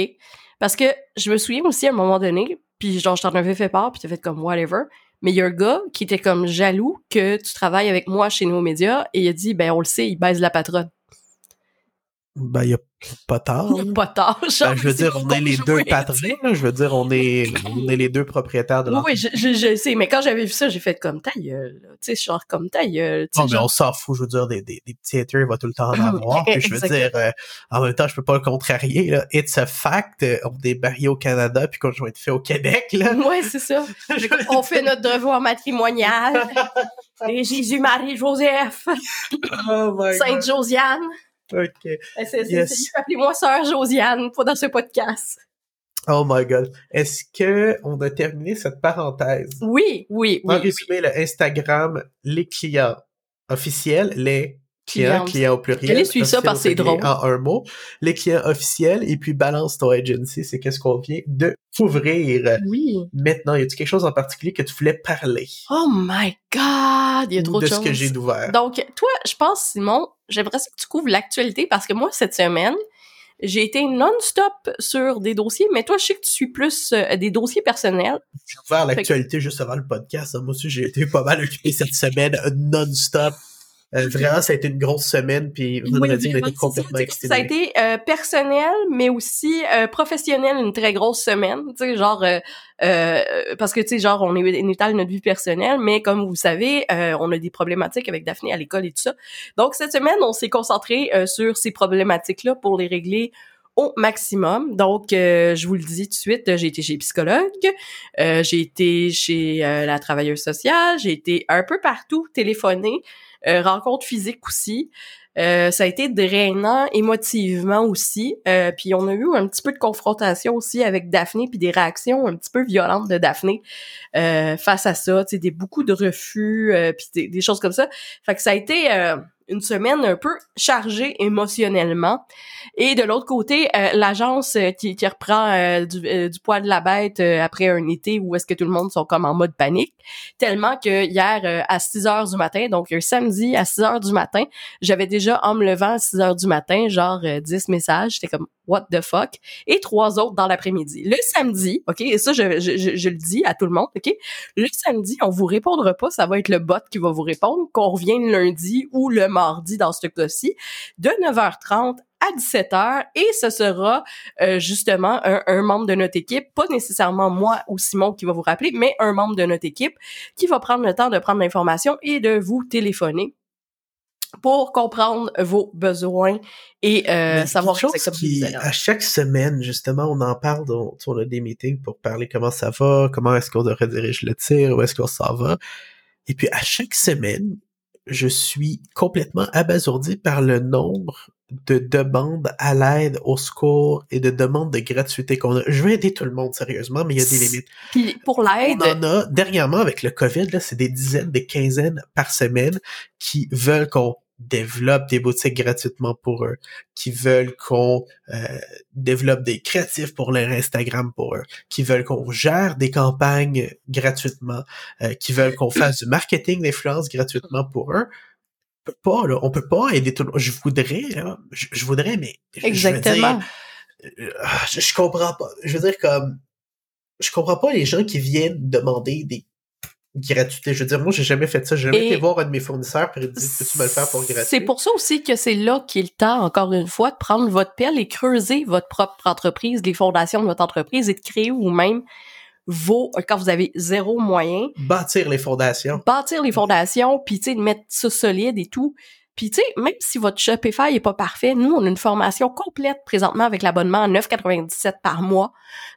Parce que je me souviens aussi à un moment donné, puis genre, je t'en avais fait part, puis t'as fait comme whatever. Mais il y a un gars qui était comme jaloux que tu travailles avec moi chez nos médias et il a dit, ben on le sait, il baise la patronne. Ben, il y a pas tard. pas tard. Ben, je veux dire, on est les deux patrons, Je veux dire, on est, on est les deux propriétaires de l'entreprise. Oui, je, je, sais. Mais quand j'avais vu ça, j'ai fait comme ta gueule. Tu sais, genre comme ta gueule. Non, mais on s'en fout. Je veux dire, des, des, des petits haters, il va tout le temps en avoir. puis je veux dire, euh, en même temps, je peux pas le contrarier, là. It's a fact. Euh, on est barrés au Canada puis qu'on va être fait au Québec, là. Ouais, c'est ça. on fait notre devoir matrimonial. Et Jésus, Marie, Joseph. Oh Sainte OK. Yes. Appelez-moi sœur Josiane, pas dans ce podcast. Oh my god. Est-ce que on a terminé cette parenthèse? Oui, oui, oui. En résumé, le Instagram, les clients officiels, les clients, clients au pluriel. Allez suivre ça parce que c'est drôle. En un mot. Les clients officiels et puis balance ton agency, c'est qu'est-ce qu'on vient de couvrir. Oui. Maintenant, y a-t-il quelque chose en particulier que tu voulais parler? Oh my god, il y a trop de, choses. De ce que j'ai d'ouvert. Donc, toi, je pense, Simon, j'aimerais que tu couvres l'actualité parce que moi, cette semaine, j'ai été non-stop sur des dossiers, mais toi, je sais que tu suis plus euh, des dossiers personnels. J'ai ouvert l'actualité juste avant le podcast. Moi aussi, j'ai été pas mal occupé cette semaine non-stop euh, vraiment, ça a été une grosse semaine, puis vendredi, on était complètement exténués. Ça a été euh, personnel, mais aussi euh, professionnel, une très grosse semaine. Tu sais, genre, parce que, tu sais, genre, on, est, on étale notre vie personnelle, mais comme vous savez, on a des problématiques avec Daphné à l'école et tout ça. Donc, cette semaine, on s'est concentré sur ces problématiques-là pour les régler au maximum. Donc, je vous le dis tout de suite, j'ai été chez psychologue, j'ai été chez la travailleuse sociale, j'ai été un peu partout téléphoner euh, rencontre physique aussi. Euh, ça a été drainant émotivement aussi. Euh, puis on a eu un petit peu de confrontation aussi avec Daphné, puis des réactions un petit peu violentes de Daphné face à ça. Tu beaucoup de refus, puis des, des, choses comme ça. Fait que ça a été une semaine un peu chargée émotionnellement. Et de l'autre côté, euh, l'agence euh, qui, qui, reprend euh, du, du, poids de la bête après un été où est-ce que tout le monde sont comme en mode panique. Tellement que hier à 6 heures du matin, donc un samedi à 6 heures du matin, j'avais déjà en me levant à 6 heures du matin, genre 10 messages. J'étais comme what the fuck? Et trois autres dans l'après-midi. Le samedi, OK, et ça, je, je, je, le dis à tout le monde, OK? Le samedi, on vous répondra pas, ça va être le bot qui va vous répondre, qu'on revienne lundi ou le mardi dans ce cas-ci, de 9h30 à 17h et ce sera euh, justement un, un, membre de notre équipe, pas nécessairement moi ou Simon qui va vous rappeler, mais un membre de notre équipe qui va prendre le temps de prendre l'information et de vous téléphoner pour comprendre vos besoins et euh, savoir chose qui, à chaque semaine justement on en parle on, on a des meetings pour parler comment ça va comment est-ce qu'on redirige le tir où est-ce qu'on s'en va et puis à chaque semaine je suis complètement abasourdi par le nombre de demandes à l'aide, au secours et de demandes de gratuité qu'on a. Je veux aider tout le monde sérieusement, mais il y a des limites. Puis pour l'aide, on en a dernièrement avec le Covid là, c'est des dizaines, des quinzaines par semaine qui veulent qu'on développe des boutiques gratuitement pour eux, qui veulent qu'on euh, développe des créatifs pour leur Instagram pour eux, qui veulent qu'on gère des campagnes gratuitement, euh, qui veulent qu'on fasse du marketing d'influence gratuitement pour eux. On peut pas, là, on peut pas aider tout le monde. Je voudrais, là, je, voudrais, mais Exactement. Je, veux dire, euh, je, je comprends pas. Je veux dire comme je comprends pas les gens qui viennent demander des gratuité. Je veux dire, moi, j'ai jamais fait ça. J'ai jamais été voir un de mes fournisseurs et dit, peux-tu me le faire pour gratuit? C'est pour ça aussi que c'est là qu'il est le temps, encore une fois, de prendre votre pelle et creuser votre propre entreprise, les fondations de votre entreprise et de créer vous-même vos, quand vous avez zéro moyen. Bâtir les fondations. Bâtir les fondations, puis tu sais, de mettre ça solide et tout. Puis tu sais, même si votre Shopify est pas parfait, nous on a une formation complète présentement avec l'abonnement à 9,97 par mois.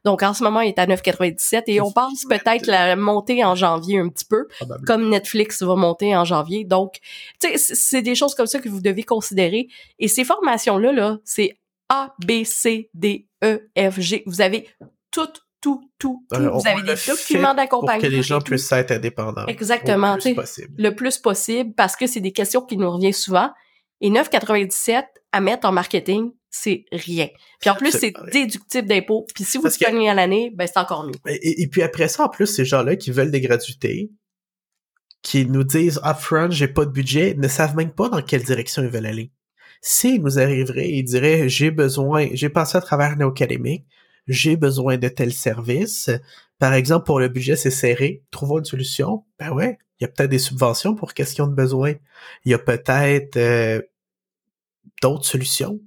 Donc en ce moment, il est à 9,97 et on pense peut-être la monter en janvier un petit peu, comme Netflix va monter en janvier. Donc tu sais, c'est des choses comme ça que vous devez considérer. Et ces formations là, là, c'est A, B, C, D, E, F, G. Vous avez toutes tout, tout, tout. vous avez des documents d'accompagnement. Pour que les gens puissent être indépendants. Exactement. Le plus possible. Le plus possible parce que c'est des questions qui nous reviennent souvent. Et 9,97 à mettre en marketing, c'est rien. Puis en plus, c'est déductible d'impôts. Puis si vous gagnez à l'année, ben c'est encore mieux. Et, puis après ça, en plus, ces gens-là qui veulent des gratuités, qui nous disent upfront, j'ai pas de budget, ne savent même pas dans quelle direction ils veulent aller. S'ils nous arriveraient et diraient, j'ai besoin, j'ai passé à travers une académique, j'ai besoin de tel service. Par exemple, pour le budget, c'est serré. Trouvons une solution. Ben ouais, il y a peut-être des subventions pour question de besoin. Il y a peut-être euh, d'autres solutions.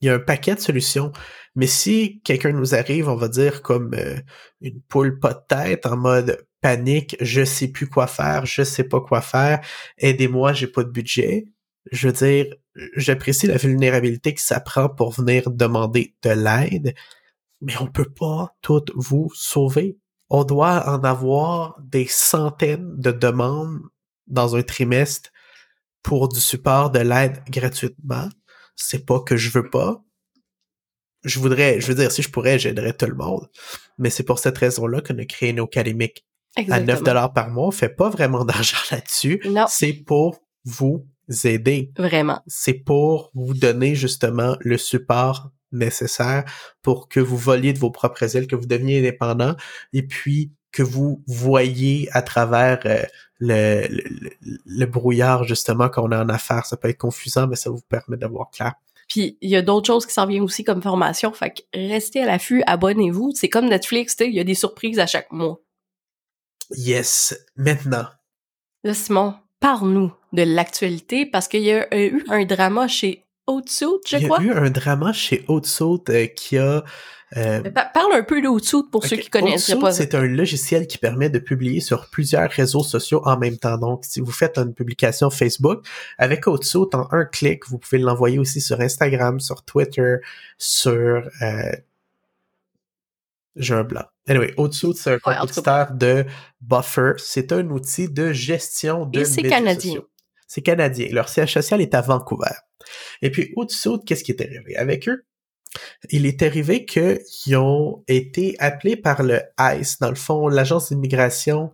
Il y a un paquet de solutions. Mais si quelqu'un nous arrive, on va dire comme euh, une poule pas de tête, en mode panique, je sais plus quoi faire, je sais pas quoi faire, aidez-moi, j'ai pas de budget. Je veux dire, j'apprécie la vulnérabilité que ça prend pour venir demander de l'aide, mais on peut pas toutes vous sauver. On doit en avoir des centaines de demandes dans un trimestre pour du support de l'aide gratuitement. C'est pas que je veux pas. Je voudrais, je veux dire, si je pourrais, j'aiderais tout le monde. Mais c'est pour cette raison-là qu'on a créé nos académiques à 9 dollars par mois. On fait pas vraiment d'argent là-dessus. C'est pour vous aider. Vraiment. C'est pour vous donner justement le support nécessaire pour que vous voliez de vos propres ailes, que vous deveniez indépendant et puis que vous voyez à travers euh, le, le, brouillard justement qu'on a en affaires. Ça peut être confusant, mais ça vous permet d'avoir clair. Puis il y a d'autres choses qui s'en viennent aussi comme formation. Fait que restez à l'affût, abonnez-vous. C'est comme Netflix, il y a des surprises à chaque mois. Yes. Maintenant. Là, Simon, parle-nous de l'actualité parce qu'il y a eu un drama chez Haute je crois. Il y a eu un drama chez Haute euh, qui a... Euh, parle un peu de Haute pour ceux qui connaissent pas. c'est un logiciel qui permet de publier sur plusieurs réseaux sociaux en même temps. Donc, si vous faites une publication Facebook, avec Haute en un clic, vous pouvez l'envoyer aussi sur Instagram, sur Twitter, sur... Euh, j'ai un blanc. Anyway, Haute c'est un compétiteur de Buffer. C'est un outil de gestion de Et c'est canadien. C'est canadien. Leur siège social est à Vancouver. Et puis, au-dessous, qu'est-ce qui est arrivé? Avec eux? Il est arrivé qu'ils ont été appelés par le ICE, dans le fond, l'agence d'immigration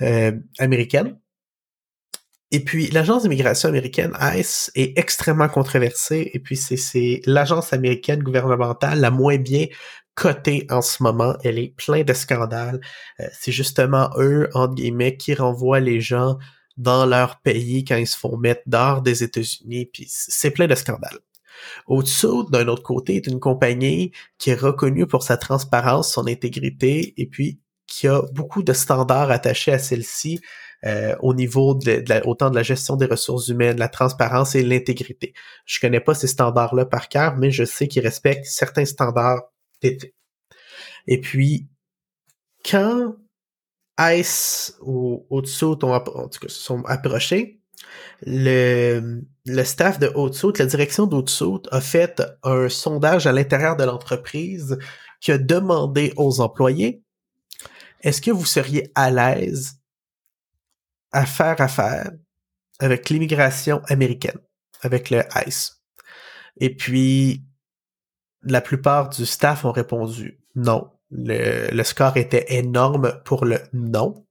euh, américaine. Et puis, l'agence d'immigration américaine, ICE, est extrêmement controversée. Et puis, c'est l'agence américaine gouvernementale la moins bien cotée en ce moment. Elle est pleine de scandales. Euh, c'est justement eux, entre guillemets, qui renvoient les gens dans leur pays quand ils se font mettre dehors des États-Unis, puis c'est plein de scandales. Au-dessous, d'un autre côté, est une compagnie qui est reconnue pour sa transparence, son intégrité, et puis qui a beaucoup de standards attachés à celle-ci euh, au niveau de, autant de la gestion des ressources humaines, la transparence et l'intégrité. Je connais pas ces standards-là par cœur, mais je sais qu'ils respectent certains standards d'éthique. Et puis, quand Ice ou Haute-Saute se sont approchés. Le, le staff de Haute-Saute, la direction d'Haute-Saute a fait un sondage à l'intérieur de l'entreprise qui a demandé aux employés est-ce que vous seriez à l'aise à faire affaire avec l'immigration américaine, avec le ICE? Et puis, la plupart du staff ont répondu non. Le, score était énorme pour le non.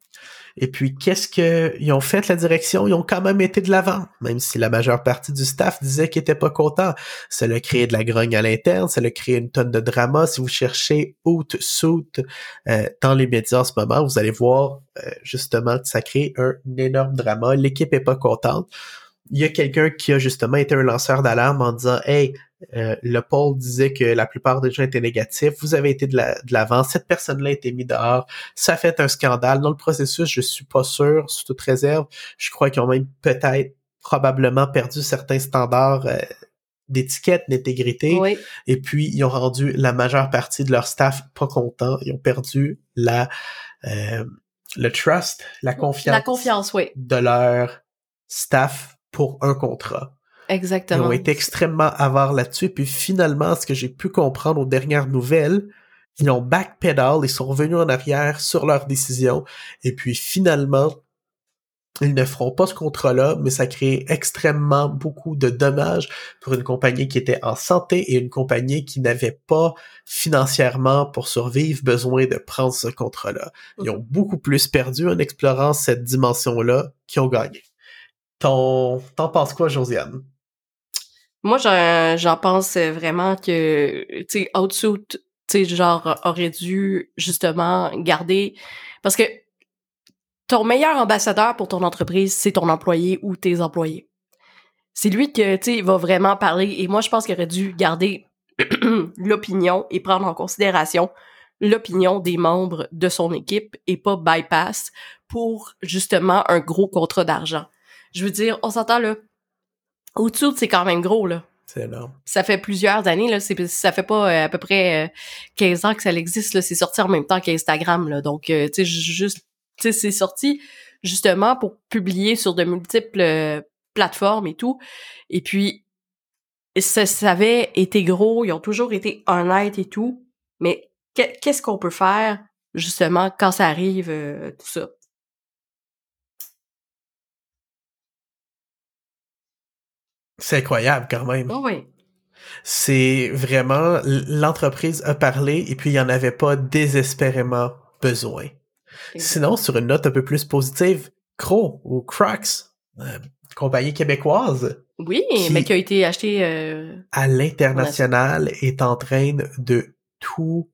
Et puis, qu'est-ce qu'ils ont fait, la direction? Ils ont quand même été de l'avant, même si la majeure partie du staff disait qu'ils étaient pas contents. Ça a créé de la grogne à l'interne, ça a créé une tonne de drama. Si vous cherchez out suit euh, dans les médias en ce moment, vous allez voir euh, justement que ça crée un énorme drama. L'équipe est pas contente. Il y a quelqu'un qui a justement été un lanceur d'alarme en disant Hey, euh, le poll disait que la plupart des gens étaient négatifs. Vous avez été de l'avant. Cette personne-là a été mise dehors. Ça a fait un scandale. Dans le processus, je suis pas sûr, sous toute réserve. Je crois qu'ils ont même peut-être probablement perdu certains standards euh, d'étiquette, d'intégrité. Et puis, ils ont rendu la majeure partie de leur staff pas content. Ils ont perdu la euh, le trust, la confiance, la confiance, oui. de leur staff pour un contrat. Exactement. Ils ont été extrêmement avares là-dessus. Puis finalement, ce que j'ai pu comprendre aux dernières nouvelles, ils ont backpedal, ils sont revenus en arrière sur leur décision. Et puis finalement, ils ne feront pas ce contrat-là, mais ça crée extrêmement beaucoup de dommages pour une compagnie qui était en santé et une compagnie qui n'avait pas financièrement pour survivre besoin de prendre ce contrat-là. Ils ont beaucoup plus perdu en explorant cette dimension-là qu'ils ont gagné. T'en penses quoi, Josiane? Moi, j'en pense vraiment que, tu sais, Outsuit, tu sais, genre, aurait dû justement garder... Parce que ton meilleur ambassadeur pour ton entreprise, c'est ton employé ou tes employés. C'est lui que, tu sais, va vraiment parler. Et moi, je pense qu'il aurait dû garder l'opinion et prendre en considération l'opinion des membres de son équipe et pas bypass pour justement un gros contrat d'argent. Je veux dire, on s'entend là. Au-dessous, c'est quand même gros là. C'est énorme. Ça fait plusieurs années là, c'est ça fait pas euh, à peu près 15 euh, ans que ça existe là, c'est sorti en même temps qu'Instagram là. Donc euh, tu sais juste c'est sorti justement pour publier sur de multiples plateformes et tout. Et puis, ça, ça, avait été gros, ils ont toujours été honnêtes et tout, mais qu'est-ce qu'on peut faire justement quand ça arrive, tout ça? C'est incroyable quand même. Oh oui. C'est vraiment l'entreprise a parlé et puis il n'y en avait pas désespérément besoin. Sinon, sur une note un peu plus positive, Crow ou Crocs, euh, compagnie québécoise. Oui, mais qui a été acheté euh, à l'international est en train de tout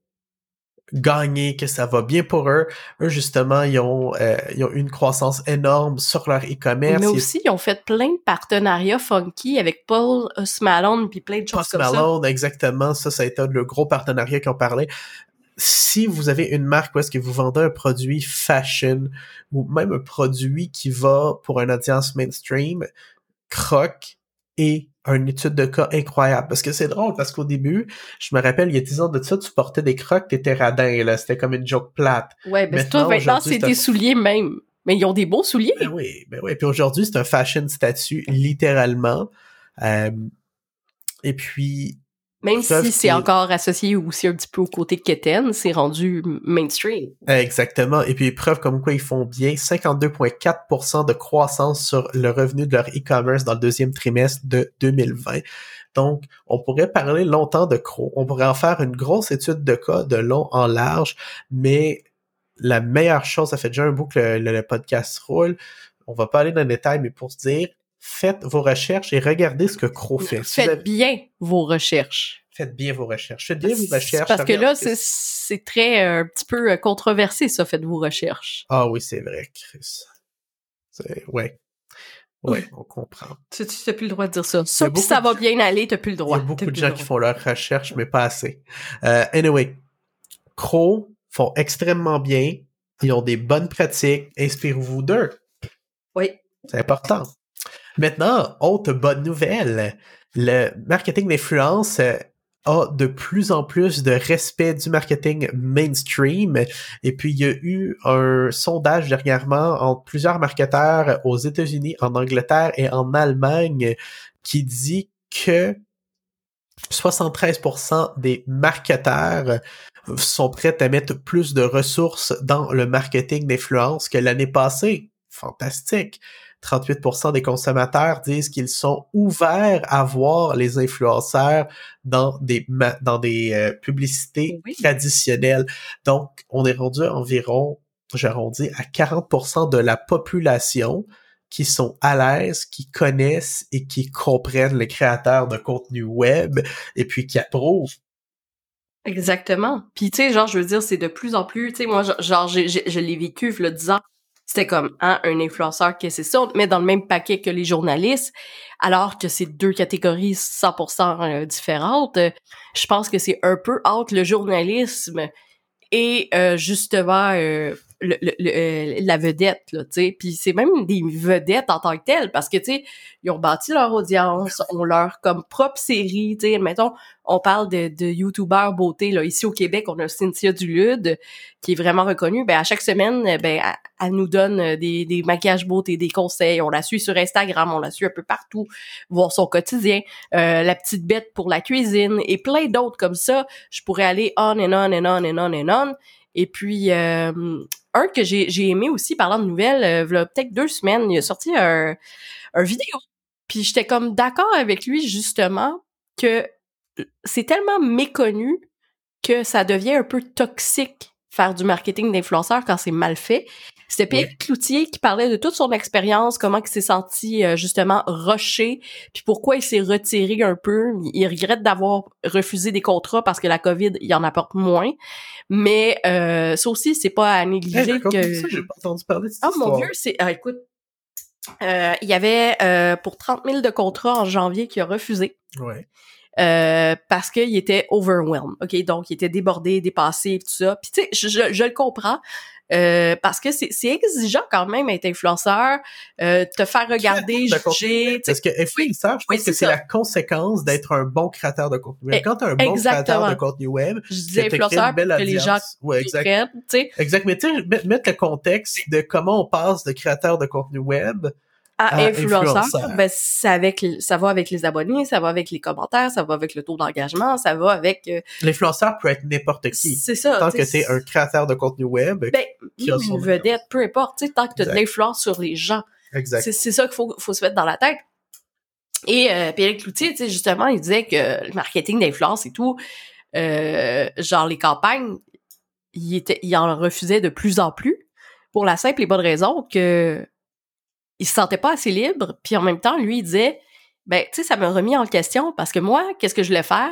gagner, que ça va bien pour eux. Eux, justement, ils ont, euh, ils ont une croissance énorme sur leur e-commerce. Mais aussi, ils ont fait plein de partenariats funky avec Paul Malone puis plein de choses comme Malone, exactement. Ça, ça a été le gros partenariat qu'ils ont parlé si vous avez une marque où est-ce que vous vendez un produit fashion ou même un produit qui va pour une audience mainstream, Croc est une étude de cas incroyable. Parce que c'est drôle, parce qu'au début, je me rappelle, il y a 10 ans de ça, tu portais des crocs, t'étais radin, là. C'était comme une joke plate. Ouais, ben toi, maintenant, c'est des souliers même. Mais ils ont des beaux souliers. Ben oui, ben oui. Puis aujourd'hui, c'est un fashion statut, littéralement. Euh, et puis, même si c'est encore associé aussi un petit peu au côté quétaine, c'est rendu mainstream. Exactement. Et puis, preuve comme quoi ils font bien 52,4% de croissance sur le revenu de leur e-commerce dans le deuxième trimestre de 2020. Donc, on pourrait parler longtemps de Crow. On pourrait en faire une grosse étude de cas de long en large, mais la meilleure chose, ça fait déjà un bout que le, le podcast roule. On va pas aller dans le détail, mais pour se dire, faites vos recherches et regardez ce que Crow fait. Faites bien vos recherches. Faites bien vos recherches. Faites bien vos recherches. Parce que là, c'est très euh, un petit peu euh, controversé, ça, faites vos recherches. Ah oui, c'est vrai, Chris. Ouais. Ouais, on comprend. Tu n'as plus le droit de dire ça. Ça, ça va bien aller, t'as plus le droit. Il y a beaucoup de gens qui font leurs recherches, mais pas assez. Euh, anyway, Crow font extrêmement bien. Ils ont des bonnes pratiques. Inspirez-vous d'eux. Oui. C'est important. Maintenant, autre bonne nouvelle, le marketing d'influence euh, a de plus en plus de respect du marketing mainstream. Et puis, il y a eu un sondage dernièrement entre plusieurs marketeurs aux États-Unis, en Angleterre et en Allemagne qui dit que 73% des marketeurs sont prêts à mettre plus de ressources dans le marketing d'influence que l'année passée. Fantastique. 38% des consommateurs disent qu'ils sont ouverts à voir les influenceurs dans des dans des euh, publicités traditionnelles. Donc, on est rendu à environ, j'arrondis, à 40% de la population qui sont à l'aise, qui connaissent et qui comprennent les créateurs de contenu web et puis qui approuvent Exactement. Puis tu sais, genre, je veux dire, c'est de plus en plus, tu sais, moi, genre, je l'ai vécu, le 10 ans, c'était comme hein, un influenceur qui c'est ça, on met dans le même paquet que les journalistes, alors que c'est deux catégories 100% euh, différentes. Je pense que c'est un peu entre le journalisme et euh, justement euh, le, le, la vedette, là, tu sais. Puis c'est même des vedettes en tant que telles, parce que, tu sais, ils ont bâti leur audience, ont leur comme propre série, tu sais. Mettons, on parle de, de YouTuber beauté, là. Ici au Québec, on a Cynthia Dulude, qui est vraiment reconnue. Ben, à chaque semaine, ben, elle, nous donne des, des maquillages beauté, des conseils. On la suit sur Instagram, on la suit un peu partout, voir son quotidien. Euh, la petite bête pour la cuisine et plein d'autres comme ça. Je pourrais aller on and on and on and on and on. Et puis, euh, que j'ai aimé aussi, parlant de nouvelles, euh, peut-être deux semaines, il a sorti un, vidéo. Puis j'étais comme d'accord avec lui, justement, que c'est tellement méconnu que ça devient un peu toxique faire du marketing d'influenceur quand c'est mal fait. C'était Pierre Cloutier qui parlait de toute son expérience, comment il s'est senti euh, justement rushé, puis pourquoi il s'est retiré un peu. Il regrette d'avoir refusé des contrats parce que la COVID, il en apporte moins. Mais euh, ça aussi, c'est pas à négliger que... Ça, j'ai pas entendu parler de Oh mon Dieu, c'est... Ah, écoute, euh, il y avait euh, pour 30 000 de contrats en janvier qui a refusé. Ouais. Euh, parce qu'il était overwhelmed. OK, donc il était débordé, dépassé, tout ça. Puis tu sais, je, je, le comprends. Euh, parce que c'est exigeant quand même être influenceur, euh, te faire regarder, juger. Parce que influenceur, je pense que c'est la conséquence d'être un bon créateur de contenu web. Eh, Quand tu es un bon créateur de contenu web, je dis influenceur que les gens ouais, exact. exact. Mais tu sais, mettre le contexte de comment on passe de créateur de contenu web à, influenceur, ben ça avec ça va avec les abonnés, ça va avec les commentaires, ça va avec le taux d'engagement, ça va avec euh, l'influenceur peut être n'importe qui. C'est ça. Tant que c'est un créateur de contenu web, ben, une vedette, peu importe, tant que tu as de l'influence sur les gens. Exact. C'est ça qu'il faut faut se mettre dans la tête. Et euh, Pierre Cloutier, tu sais justement, il disait que le marketing d'influence et tout euh, genre les campagnes, il était il en refusait de plus en plus pour la simple et bonne raison que il se sentait pas assez libre, puis en même temps, lui, il disait, ben, tu sais, ça m'a remis en question parce que moi, qu'est-ce que je voulais faire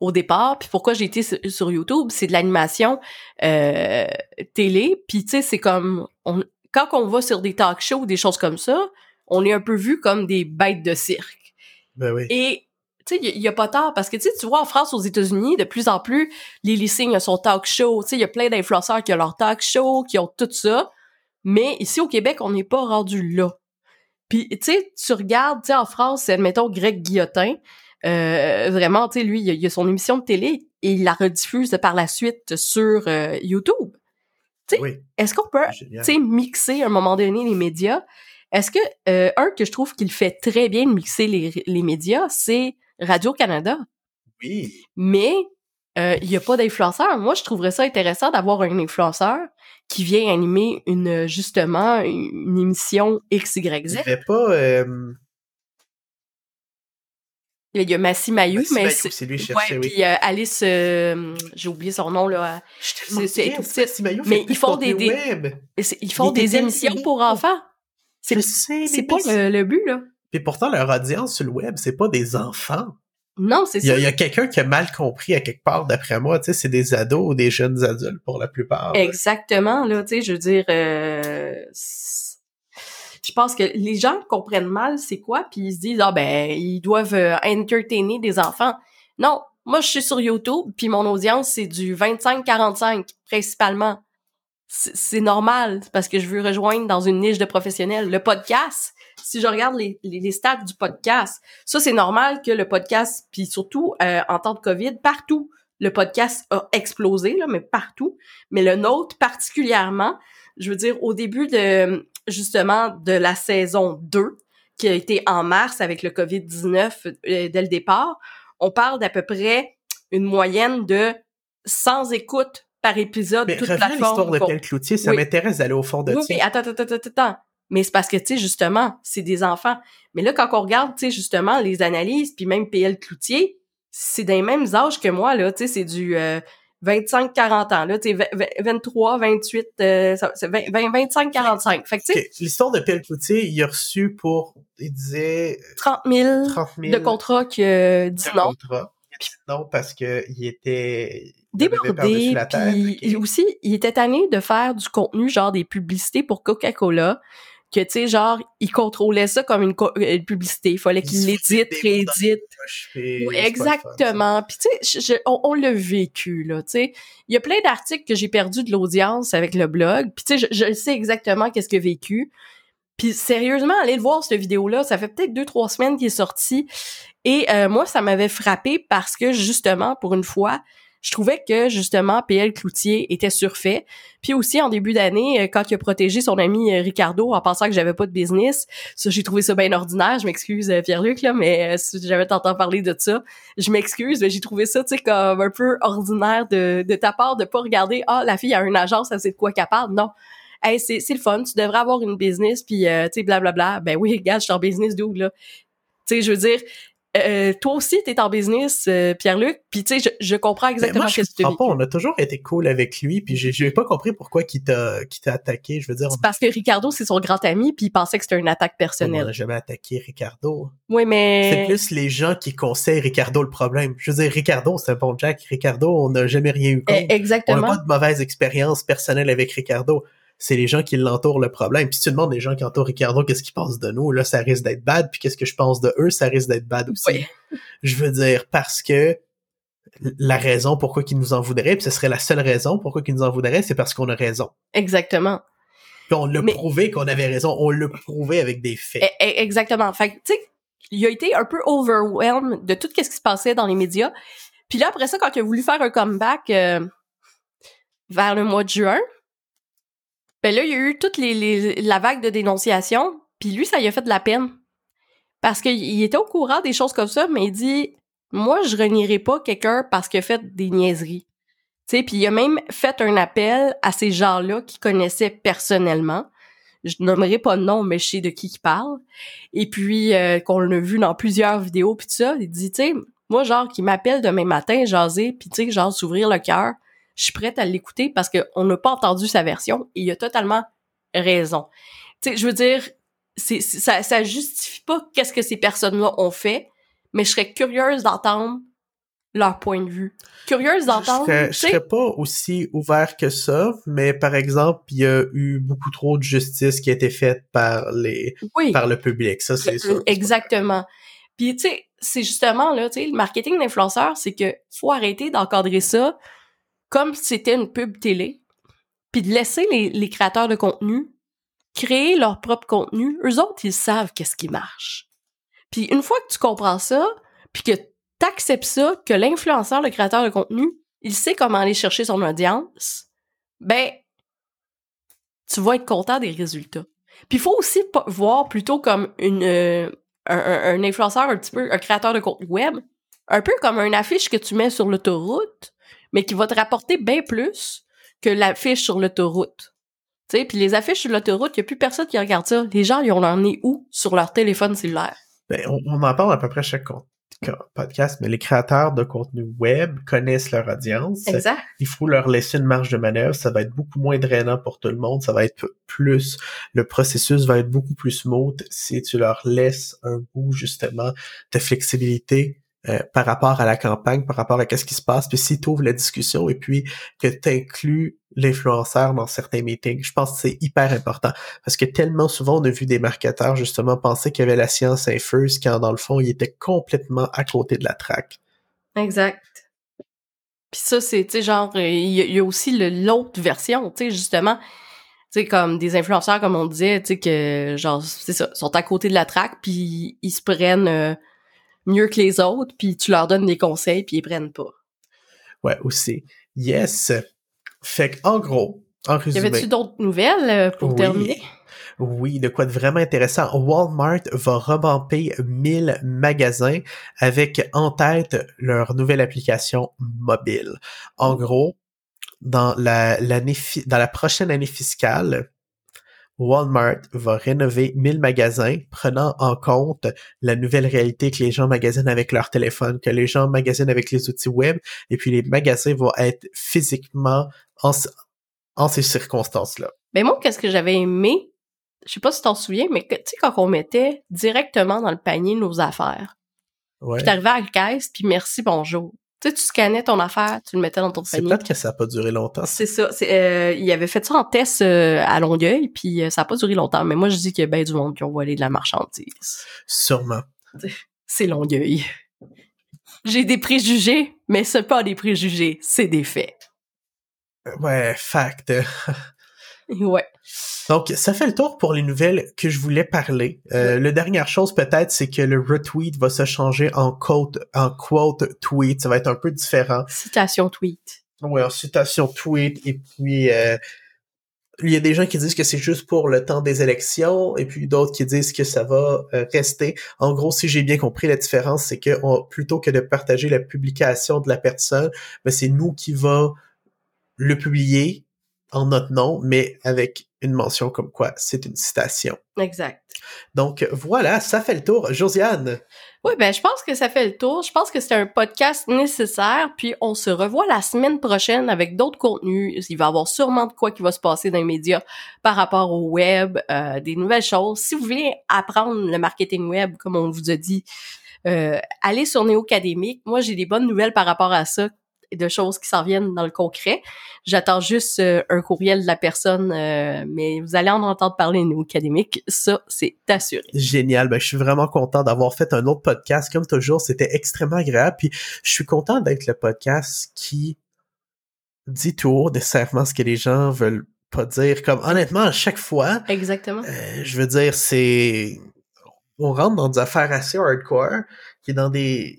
au départ, puis pourquoi j'ai été sur, YouTube, c'est de l'animation euh, télé, puis tu sais, c'est comme, on, quand on va sur des talk shows ou des choses comme ça, on est un peu vu comme des bêtes de cirque. Ben oui. Et tu sais, il y, a pas tard parce que tu sais, tu vois en France, aux États-Unis, de plus en plus, les lycéens sont talk show. Tu sais, il y a plein d'influenceurs qui ont leur talk show, qui ont tout ça. Mais ici au Québec, on n'est pas rendu là. Puis tu sais, tu regardes, tu sais, en France, admettons Greg Guillotin, euh, vraiment, tu sais, lui, il a, a, son émission de télé et il la rediffuse par la suite sur euh, YouTube. Tu sais, est-ce qu'on peut, tu sais, mixer à un moment donné les médias? Est-ce que, euh, un que je trouve qu'il fait très bien de mixer les, les médias, c'est Radio-Canada. Oui. Mais il n'y a pas d'influenceur. Moi, je trouverais ça intéressant d'avoir un influenceur qui vient animer une justement une émission XYZ. Il n'y avait pas euh... Il y a Massy Mayou, mais c'est lui ouais, Puis euh, Alice, euh, j'ai oublié son nom là. C'est Massy Mayou mais ils font des, des ils font des émissions pour enfants. C'est c'est pas le, le, but là. Puis pourtant leur audience sur le web, c'est pas des enfants. Non, c'est ça. Il y a, quelqu'un qui a mal compris à quelque part, d'après moi. Tu sais, c'est des ados ou des jeunes adultes pour la plupart. Exactement, là. Tu sais, je veux dire, euh, je pense que les gens comprennent mal c'est quoi, puis ils se disent ah ben ils doivent euh, entertainer des enfants. Non, moi je suis sur YouTube, puis mon audience c'est du 25-45 principalement. C'est normal parce que je veux rejoindre dans une niche de professionnels. Le podcast, si je regarde les, les, stats du podcast, ça c'est normal que le podcast, puis surtout euh, en temps de COVID, partout, le podcast a explosé, là, mais partout. Mais le nôtre particulièrement, je veux dire, au début de justement de la saison 2, qui a été en mars avec le COVID-19 euh, dès le départ, on parle d'à peu près une moyenne de 100 écoutes par épisode, mais toute l'histoire de Pierre Cloutier, ça m'intéresse d'aller au fond de oui, attends, attends, attends, attends. Mais c'est parce que, tu sais, justement, c'est des enfants. Mais là, quand on regarde, tu sais, justement, les analyses, puis même PL Cloutier, c'est des mêmes âges que moi, là, tu sais, c'est du 25-40 euh, ans, là, tu sais, 23, 28, 25, 45. Fait que, tu sais... L'histoire de PL Cloutier, il a reçu pour, il disait... 30 000, 30 000 de contrats que dit non. Non, parce que il était débordé, puis aussi, il était tanné de faire du contenu, genre des publicités pour Coca-Cola, que tu sais genre il contrôlait ça comme une, publicité. Il fallait qu'il l'édite réédite. exactement. puis tu sais on, l'a vécu là tu sais. Il y a plein d'articles que j'ai perdu de l'audience avec le blog. Puis tu sais je, je, sais exactement qu'est-ce que j'ai vécu. Puis sérieusement allez le voir cette vidéo là ça fait peut-être deux trois semaines qu'il est sorti. Et euh, moi ça m'avait frappé parce que justement pour une fois je trouvais que justement PL Cloutier était surfait. Puis aussi en début d'année, euh, quand il a protégé son ami euh, Ricardo en pensant que j'avais pas de business, ça j'ai trouvé ça bien ordinaire. Je m'excuse euh, Pierre-Luc là, mais si j'avais t'entends parler de ça, je m'excuse, mais j'ai trouvé ça comme un peu ordinaire de, de ta part de pas regarder ah la fille a une agence, elle sait de quoi capable. Non. Hey, c'est c'est le fun, tu devrais avoir une business puis tu sais blablabla. Ben oui, regarde, je suis en business d'où là. Tu sais, je veux dire, euh, toi aussi, t'es en business, euh, Pierre-Luc, puis tu sais, je, comprends ben, exactement ce que tu dis. on a toujours été cool avec lui, puis j'ai pas compris pourquoi qu'il t'a t'a attaqué, je veux dire. parce que Ricardo, c'est son grand ami, puis il pensait que c'était une attaque personnelle. On n'a jamais attaqué Ricardo. Oui, mais... C'est plus les gens qui conseillent Ricardo le problème. Je veux dire, Ricardo, c'est un bon Jack. Ricardo, on n'a jamais rien eu contre. exactement. On n'a pas de mauvaise expérience personnelle avec Ricardo c'est les gens qui l'entourent le problème. Puis si tu demandes les gens qui entourent Ricardo qu'est-ce qu'ils pensent de nous, là, ça risque d'être bad. Puis qu'est-ce que je pense de eux, ça risque d'être bad aussi. Je veux dire, parce que la raison pourquoi qu'ils nous en voudraient, puis ce serait la seule raison pourquoi qu'ils nous en voudraient, c'est parce qu'on a raison. Exactement. Puis on l'a prouvé qu'on avait raison. On l'a prouvé avec des faits. E, e, exactement. Fait tu sais, il a été un peu overwhelmed de tout ce qui se passait dans les médias. Puis là, après ça, quand il a voulu faire un comeback euh, vers le mois de juin, ben là, il y a eu toute les, la vague de dénonciation, puis lui, ça lui a fait de la peine. Parce qu'il était au courant des choses comme ça, mais il dit Moi, je renierai pas quelqu'un parce qu'il a fait des niaiseries. Tu sais, puis il a même fait un appel à ces gens-là qu'il connaissait personnellement. Je nommerai pas de nom, mais je sais de qui il parle. Et puis, euh, qu'on l'a vu dans plusieurs vidéos, puis tout ça, il dit, tu moi, genre, qui m'appelle demain matin, jaser, puis tu sais, genre, s'ouvrir le cœur, je suis prête à l'écouter parce qu'on n'a pas entendu sa version et il a totalement raison. Tu sais, je veux dire, c'est, ça, ça justifie pas qu'est-ce que ces personnes-là ont fait, mais je serais curieuse d'entendre leur point de vue. Curieuse d'entendre. Je serais, serais pas aussi ouvert que ça, mais par exemple, il y a eu beaucoup trop de justice qui a été faite par les, par le public. Ça, c'est sûr. Exactement. Puis, tu sais, c'est justement, là, tu sais, le marketing d'influenceur, c'est que faut arrêter d'encadrer ça comme si c'était une pub télé, puis de laisser les, créateurs de contenu créer leur propre contenu. Eux autres, ils savent qu'est-ce qui marche. Puis une fois que tu comprends ça, puis que tu acceptes ça, que l'influenceur, le créateur de contenu, il sait comment aller chercher son audience, ben, tu vas être content des résultats. Puis il faut aussi voir plutôt comme une euh, un, influenceur un petit peu, un créateur de contenu web, un peu comme une affiche que tu mets sur l'autoroute, mais qui va te rapporter bien plus que l'affiche sur l'autoroute. Tu sais, puis les affiches sur l'autoroute, il n'y a plus personne qui regarde ça. Les gens, ils ont leur nez où? Sur leur téléphone cellulaire. Ben, on, en parle à peu près chaque podcast, mais les créateurs de contenu web connaissent leur audience. Exact. Il faut leur laisser une marge de manœuvre. Ça va être beaucoup moins drainant pour tout le monde. Ça va être plus, le processus va être beaucoup plus smooth si tu leur laisses un bout, justement, de flexibilité euh, par rapport à la campagne, par rapport à qu'est-ce qui se passe, puis si tu ouvres la discussion et puis que tu inclus l'influenceur dans certains meetings, je pense que c'est hyper important parce que tellement souvent on a vu des marketeurs justement penser qu'il y avait la science infuse quand dans le fond ils étaient complètement à côté de la traque. Exact. Puis ça c'est tu sais genre euh, il y, a aussi l'autre version, tu sais justement tu sais comme des influenceurs comme on disait, tu sais que genre c'est ça, sont à côté de la traque puis ils se prennent euh, mieux que les autres, puis tu leur donnes des conseils, puis ils prennent pas. Ouais, aussi. Yes. Fait en gros, en résumé... Y avait-tu d'autres nouvelles euh, pour terminer? Oui, de quoi de vraiment intéressant. Walmart va rebamper 1000 magasins avec en tête leur nouvelle application mobile. En gros, dans la, l'année, dans la prochaine année fiscale, Walmart va rénover 1000 magasins, prenant en compte la nouvelle réalité que les gens magasinent avec leur téléphone, que les gens magasinent avec les outils web, et puis les magasins vont être physiquement en, ces circonstances-là. Mais moi, qu'est-ce que j'avais aimé, je sais pas si tu t'en souviens, mais tu sais, quand on mettait directement dans le panier nos affaires, ouais. puis t'arrivais à la caisse, puis merci, bonjour. Tu sais, tu scannais ton affaire, tu le mettais dans ton panier. C'est peut-être que ça n'a pas duré longtemps. C'est ça. Euh, il avait fait ça en test euh, à Longueuil, puis euh, ça n'a pas duré longtemps. Mais moi, je dis qu'il y a bien du monde qui ont volé de la marchandise. Sûrement. C'est Longueuil. J'ai des préjugés, mais c'est pas des préjugés, c'est des faits. Ouais, fact. ouais. Donc, ça fait le tour pour les nouvelles que je voulais parler. Euh, La dernière chose peut-être, c'est que le retweet va se changer en quote, en quote tweet. Ça va être un peu différent. Citation tweet. Ouais, en citation tweet. Et puis, euh, il y a des gens qui disent que c'est juste pour le temps des élections, et puis d'autres qui disent que ça va euh, rester. En gros, si j'ai bien compris, la différence, c'est que plutôt que de partager la publication de la personne, ben, c'est nous qui va le publier en notre nom, mais avec une mention comme quoi c'est une citation. Exact. Donc voilà, ça fait le tour. Josiane. Oui, ben je pense que ça fait le tour. Je pense que c'est un podcast nécessaire. Puis on se revoit la semaine prochaine avec d'autres contenus. Il va y avoir sûrement de quoi qui va se passer dans les médias par rapport au web, euh, des nouvelles choses. Si vous voulez apprendre le marketing web, comme on vous a dit, euh, allez sur Néo Académique. Moi, j'ai des bonnes nouvelles par rapport à ça de choses qui s'en viennent dans le concret. J'attends juste euh, un courriel de la personne, euh, mais vous allez en entendre parler, nous, académiques. Ça, c'est assuré. Génial. Ben, je suis vraiment content d'avoir fait un autre podcast. Comme toujours, c'était extrêmement agréable. Puis, je suis content d'être le podcast qui dit tout haut nécessairement ce que les gens veulent pas dire. Comme, honnêtement, à chaque fois. Exactement. Euh, je veux dire, c'est... On rentre dans des affaires assez hardcore, qui est dans des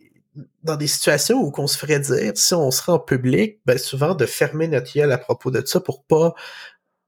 dans des situations où qu'on se ferait dire, si on se rend en public, ben souvent de fermer notre gueule à propos de ça pour pas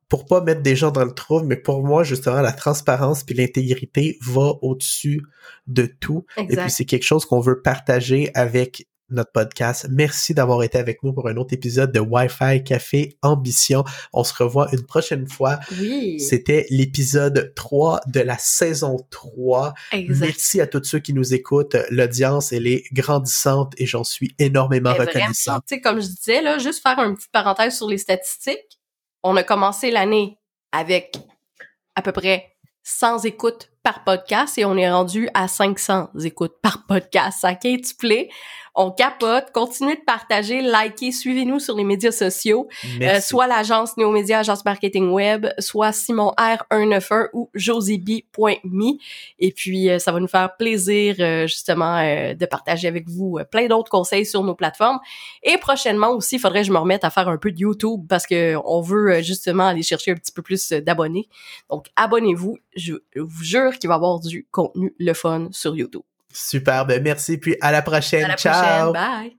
pour pas mettre des gens dans le trouble, mais pour moi, justement, la transparence puis l'intégrité va au-dessus de tout. Et puis c'est quelque chose qu'on veut partager avec notre podcast. Merci d'avoir été avec nous pour un autre épisode de Wi-Fi Café Ambition. On se revoit une prochaine fois. Oui. C'était l'épisode 3 de la saison 3. Merci à tous ceux qui nous écoutent. L'audience, elle est grandissante et j'en suis énormément reconnaissant. Comme je disais, là, juste faire une petite parenthèse sur les statistiques. On a commencé l'année avec à peu près 100 écoutes par podcast et on est rendu à 500 écoutes par podcast. Ça a quintuplé. On capote. Continuez de partager, liker, suivez-nous sur les médias sociaux. Euh, soit l'agence Néomédia, agence marketing web, soit Simon R191 ou josib.me. Et puis, euh, ça va nous faire plaisir, euh, justement, de partager avec vous plein d'autres conseils sur nos plateformes. Et prochainement aussi, il faudrait que je me remette à faire un peu de YouTube parce que on veut justement aller chercher un petit peu plus d'abonnés. Donc, abonnez-vous. Je vous jure qu'il va y avoir du contenu le fun sur YouTube. Super, ben merci, puis à la prochaine. À la Ciao. Prochaine. Bye.